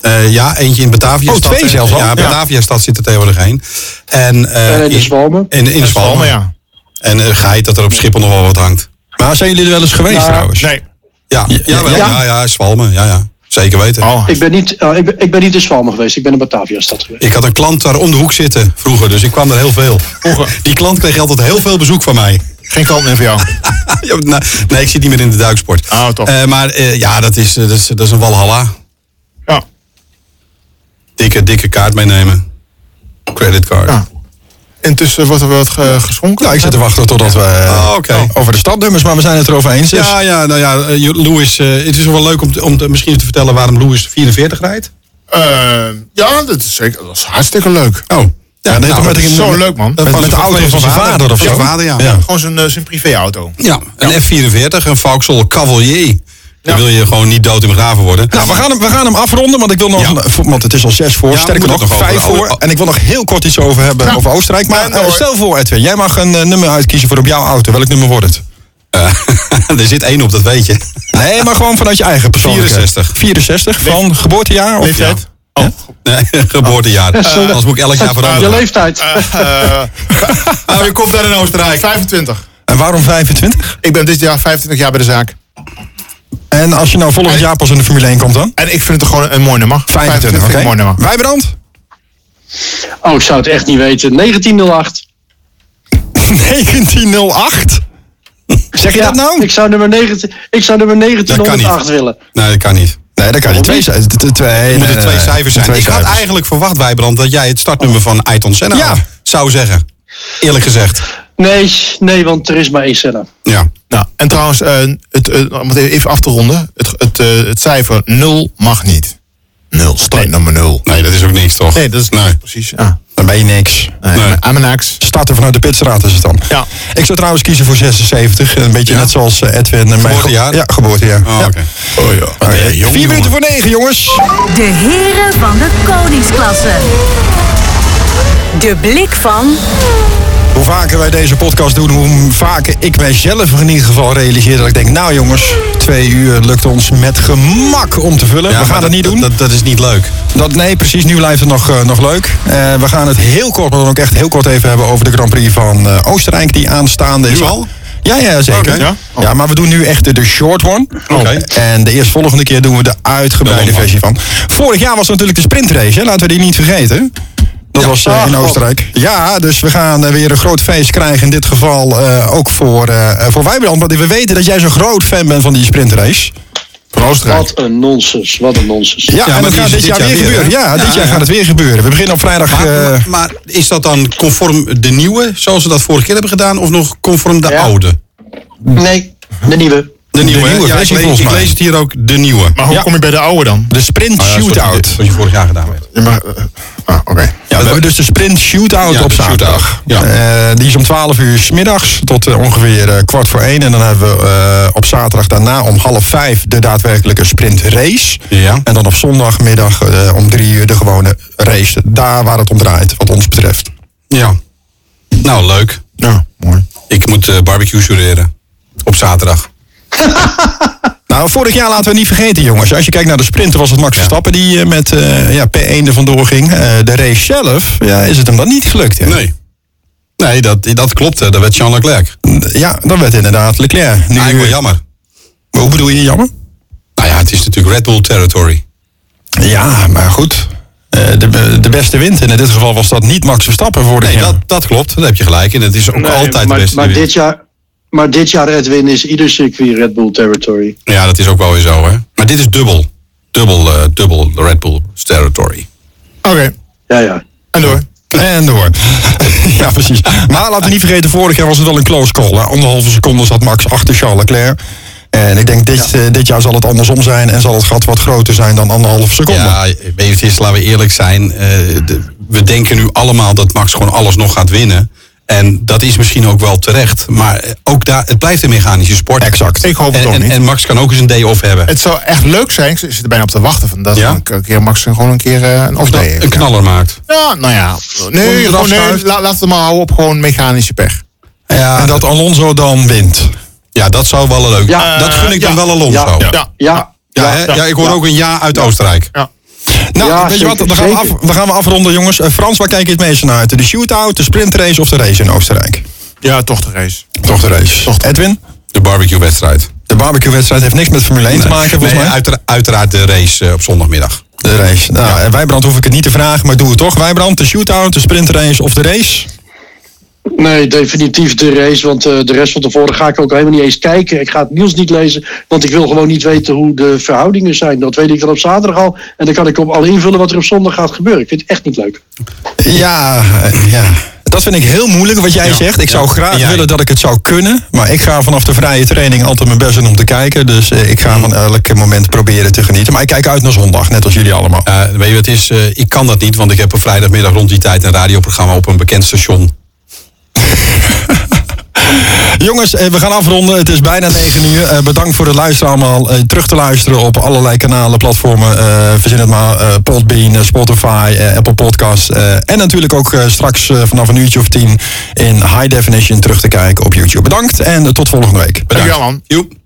Eh, ja, eentje in Batavia. Oh, stad, twee eh, zelfs al? Ja. Batavia stad zit er tegenwoordig heen. En, eh, En in de Zwalmen. In, in de Zwalmen. Ja. En uh, geheid dat er op Schiphol nog wel wat hangt. Maar zijn jullie er wel eens geweest Ja. trouwens? Nee. Ja, ja, ja, ja. ja, ja, Zwalmen. Ja, ja. Zeker weten. Oh. Ik ben, niet, eh, ik, ben, ik ben niet in Zwalmen geweest, ik ben in Batavia-stad geweest. Ik had een klant daar om de hoek zitten vroeger, dus ik kwam er heel veel. [LAUGHS] Die klant kreeg altijd heel veel bezoek van mij. Geen klant meer voor jou. [LAUGHS] Ja, nou, nee, ik zit niet meer in de duiksport. Oh, top. Eh, maar eh, ja, dat is, eh, dat, is, dat is een walhalla. Ja. Dikke, dikke kaart meenemen. Creditcard. Ja. Intussen wordt er wat ge- geschonken. Nou, ik zit te wachten totdat we eh, Oh, oké. over de stadnummers, maar we zijn het erover eens. Dus. Ja, ja, nou ja, eh, Louis, eh, het is wel leuk om, te, om te, misschien te vertellen waarom Louis 44 rijdt. Ja, dat is, zeker, dat is hartstikke leuk. Oh, Ja, dat met, dat is zo leuk, man. Met, met de auto van zijn vader of Ja, zo. vader, ja. Ja. Gewoon zijn, zijn privéauto. Ja, een F44, een Vauxhall Cavalier. Dan Ja. wil je gewoon niet dood en begraven worden. Nou, we gaan, hem, we gaan hem afronden, want ik wil nog, Ja. want het is al zes voor, Ja, sterker nog, nog vijf voor. En ik wil nog heel kort iets over hebben, Ja. over Oostenrijk. Maar Ja, nou eh, stel voor, Edwin, jij mag een eh, nummer uitkiezen voor op jouw auto. Welk nummer wordt het? Eh, [LAUGHS] er zit één op, dat weet je. Nee, maar gewoon vanuit je eigen persoonlijke. 64. 64, van geboortejaar? Of Leeftijd? Ja. Oh. Nee, [LAUGHS] geboortejaar. Anders moet ik elk jaar Je veranderen. leeftijd. Eh, Nou, je komt daar in Oostenrijk. 25. En waarom 25? Ik ben dit jaar 25 jaar bij de zaak. En als je nou volgend jaar pas in de Formule 1 komt dan? En ik vind het gewoon een mooi nummer. 25, vind ik oké. een mooi nummer. Wijbrand? Oh, ik zou het echt niet weten. 1908. 1908? [LAUGHS] Zeg je Ja, dat nou? Ik zou nummer, 19, ik zou nummer kan 1908 niet. willen. Nee, dat kan niet. Nee, dan kan je twee Twee, Het nee, moeten twee cijfers zijn. Twee ik had eigenlijk verwacht, Wijbrand, dat jij het startnummer van Ayrton Senna Ja. zou zeggen. Eerlijk gezegd. Nee, nee, want er is maar één Senna. Ja. Nou, en trouwens, eh, het, eh, om het even af te ronden. Het, het, eh, het cijfer 0 mag niet. 0, start nummer 0. Nee, dat is ook niks, toch? Nee, dat is Nee. precies. Ja. Dan ben je niks. Nee, Nee. Amenax. Starten vanuit de pitstraat is het dan. Ja. Ik zou trouwens kiezen voor 76. Een beetje Ja? net zoals Edwin. en mijn Geboortejaar? Ja, geboortejaar. Oh, ja. oké. Oh ja. Jong, Vier minuten voor negen, jongens. De heren van de koningsklasse. De blik van Hoe vaker wij deze podcast doen, hoe vaker ik mijzelf in ieder geval realiseer dat ik denk, nou jongens, twee uur lukt ons met gemak om te vullen. Ja, we gaan het niet doen. Dat, dat is niet leuk. Dat, nee, precies. Nu blijft het nog, eh, nog leuk. Eh, we gaan het heel kort, maar dan ook echt heel kort even hebben over de Grand Prix van eh, Oostenrijk die aanstaande is. Nu al? Ja, ja, zeker. Oké. Ja? Ja? maar we doen nu echt de, de short one. Oké. En de eerstvolgende keer doen we de uitgebreide De versie van. Vorig jaar was natuurlijk de sprintrace, hè? laten we die niet vergeten. Dat was eh, in. Oostenrijk. Ja, dus we gaan eh, weer een groot feest krijgen. In dit geval eh, ook voor, eh voor Wijbrand. Want we weten dat jij zo'n groot fan bent van die sprintrace. Van Oostenrijk. Wat een nonsens, wat een nonsens. Ja, maar en dat gaat dit, jaar, weer gebeuren. Ja, dit Ja, jaar ja. gaat het weer gebeuren. We beginnen op vrijdag. Maar, eh, maar, maar is dat dan conform de nieuwe, zoals ze dat vorige keer hebben gedaan, of nog conform de Ja. oude? Nee, de nieuwe. De nieuwe, hè? nieuwe ja, versie ik, lees, ik het hier ook, de nieuwe. Maar hoe Ja. kom je bij de oude dan? de sprint ja, je- shootout. Wat je vorig jaar gedaan hebt. Je mag, eh, ah, oké. Ja, we hebben dus de sprint shootout Ja, op zaterdag. shootout, Eh, die is om 12 uur 's middags tot eh, ongeveer eh, kwart voor één. En dan hebben we eh, op zaterdag daarna om half vijf de daadwerkelijke sprintrace. Ja. En dan op zondagmiddag eh, om drie uur de gewone race. Daar waar het om draait, wat ons betreft. Ja. Nou, leuk. Ja, mooi. Ik moet eh, barbecue jureren. Op zaterdag. [LAUGHS] Nou, vorig jaar laten we niet vergeten, jongens. Als je kijkt naar de sprinter, was het Max Verstappen die eh, met eh, ja, P1 er vandoor ging. Eh, de race zelf, ja, is het hem dan niet gelukt. Hè? Nee. Nee, dat, dat klopt. Dat werd Jean Leclerc. Ja, dat werd inderdaad Leclerc. Nu, Eigenlijk wel jammer. Hoe bedoel je jammer? Nou ja, het is natuurlijk Red Bull territory. Ja, maar goed. Eh, de, de beste wint. En in dit geval was dat niet Max Verstappen vorig Nee, jaar. dat, dat klopt. Dat heb je gelijk. En het is ook Nee, altijd maar, de beste maar dit jaar, maar dit jaar Edwin is ieder circuit Red Bull territory. Ja, dat is ook wel weer zo, hè. Maar dit is dubbel. Dubbel, eh, dubbel Red Bull territory. Oké, Ja, ja. en door. En door. [LAUGHS] ja, precies. Maar laten we niet vergeten, vorig jaar was het wel een close call. Hè. Anderhalve seconde zat Max achter Charles Leclerc. En ik denk, dit, eh, dit jaar zal het andersom zijn. En zal het gat wat groter zijn dan anderhalve seconde. Ja, weet je, het is, laten we eerlijk zijn. eh, de- we denken nu allemaal dat Max gewoon alles nog gaat winnen. En dat is misschien ook wel terecht. Maar eh, ook daar, het blijft een mechanische sport. Exact. Ik hoop het En, ook en, niet. en Max kan ook eens een day off hebben. Het zou echt leuk zijn, ik zit er bijna op te wachten, van dat Ja? een keer Max gewoon een keer eh, een off day heeft. een knaller maakt. Ja, nou ja. Nee, gewoon, nee schuift. la- laat het maar houden op gewoon mechanische pech. Ja, En dat Alonso dan wint. ja, dat zou wel een leuk. Ja. dat gun ik dan Ja. wel Alonso. Ja. Ja, Ja. Ja, ja, hè? ja, ik hoor ook een ja uit Oostenrijk. Ja. Nou, Ja, weet je wat? Dan gaan, we af, zeker. dan gaan we afronden, jongens. Eh, Frans, waar kijk je het meeste naar uit? De shootout, de sprintrace of de race in Oostenrijk? ja, toch de race. Toch de race. Edwin? De barbecue-wedstrijd. De barbecue-wedstrijd heeft niks met Formule 1 te maken, volgens Nee, mij. uitera- uiteraard de race eh, op zondagmiddag. De race. Nou, en Wijbrand hoef ik het niet te vragen, maar doe het toch. Wijbrand, de shootout, de sprintrace of de race? Nee, definitief de race. Want eh, de rest van tevoren ga ik ook helemaal niet eens kijken. Ik ga het nieuws niet lezen. Want ik wil gewoon niet weten hoe de verhoudingen zijn. Dat weet ik dan op zaterdag al. En dan kan ik op al invullen wat er op zondag gaat gebeuren. Ik vind het echt niet leuk. Ja, eh, ja. Dat vind ik heel moeilijk wat jij Ja, zegt. Ik zou graag willen dat ik het zou kunnen. Maar ik ga vanaf de vrije training altijd mijn best doen om te kijken. Dus eh, ik ga van elk moment proberen te genieten. Maar ik kijk uit naar zondag, net als jullie allemaal. Eh, weet je wat het is? Eh, ik kan dat niet, want ik heb op vrijdagmiddag rond die tijd een radioprogramma op een bekend station. [LAUGHS] Jongens, eh, we gaan afronden. Het is bijna 9 uur. Eh, bedankt voor het luisteren allemaal. Eh, terug te luisteren op allerlei kanalen, platformen. verzin het maar. Podbean, Spotify, Apple Podcasts. en natuurlijk ook straks vanaf een uurtje of tien in high definition terug te kijken op YouTube. Bedankt en tot volgende week. Dankjewel man. Joep.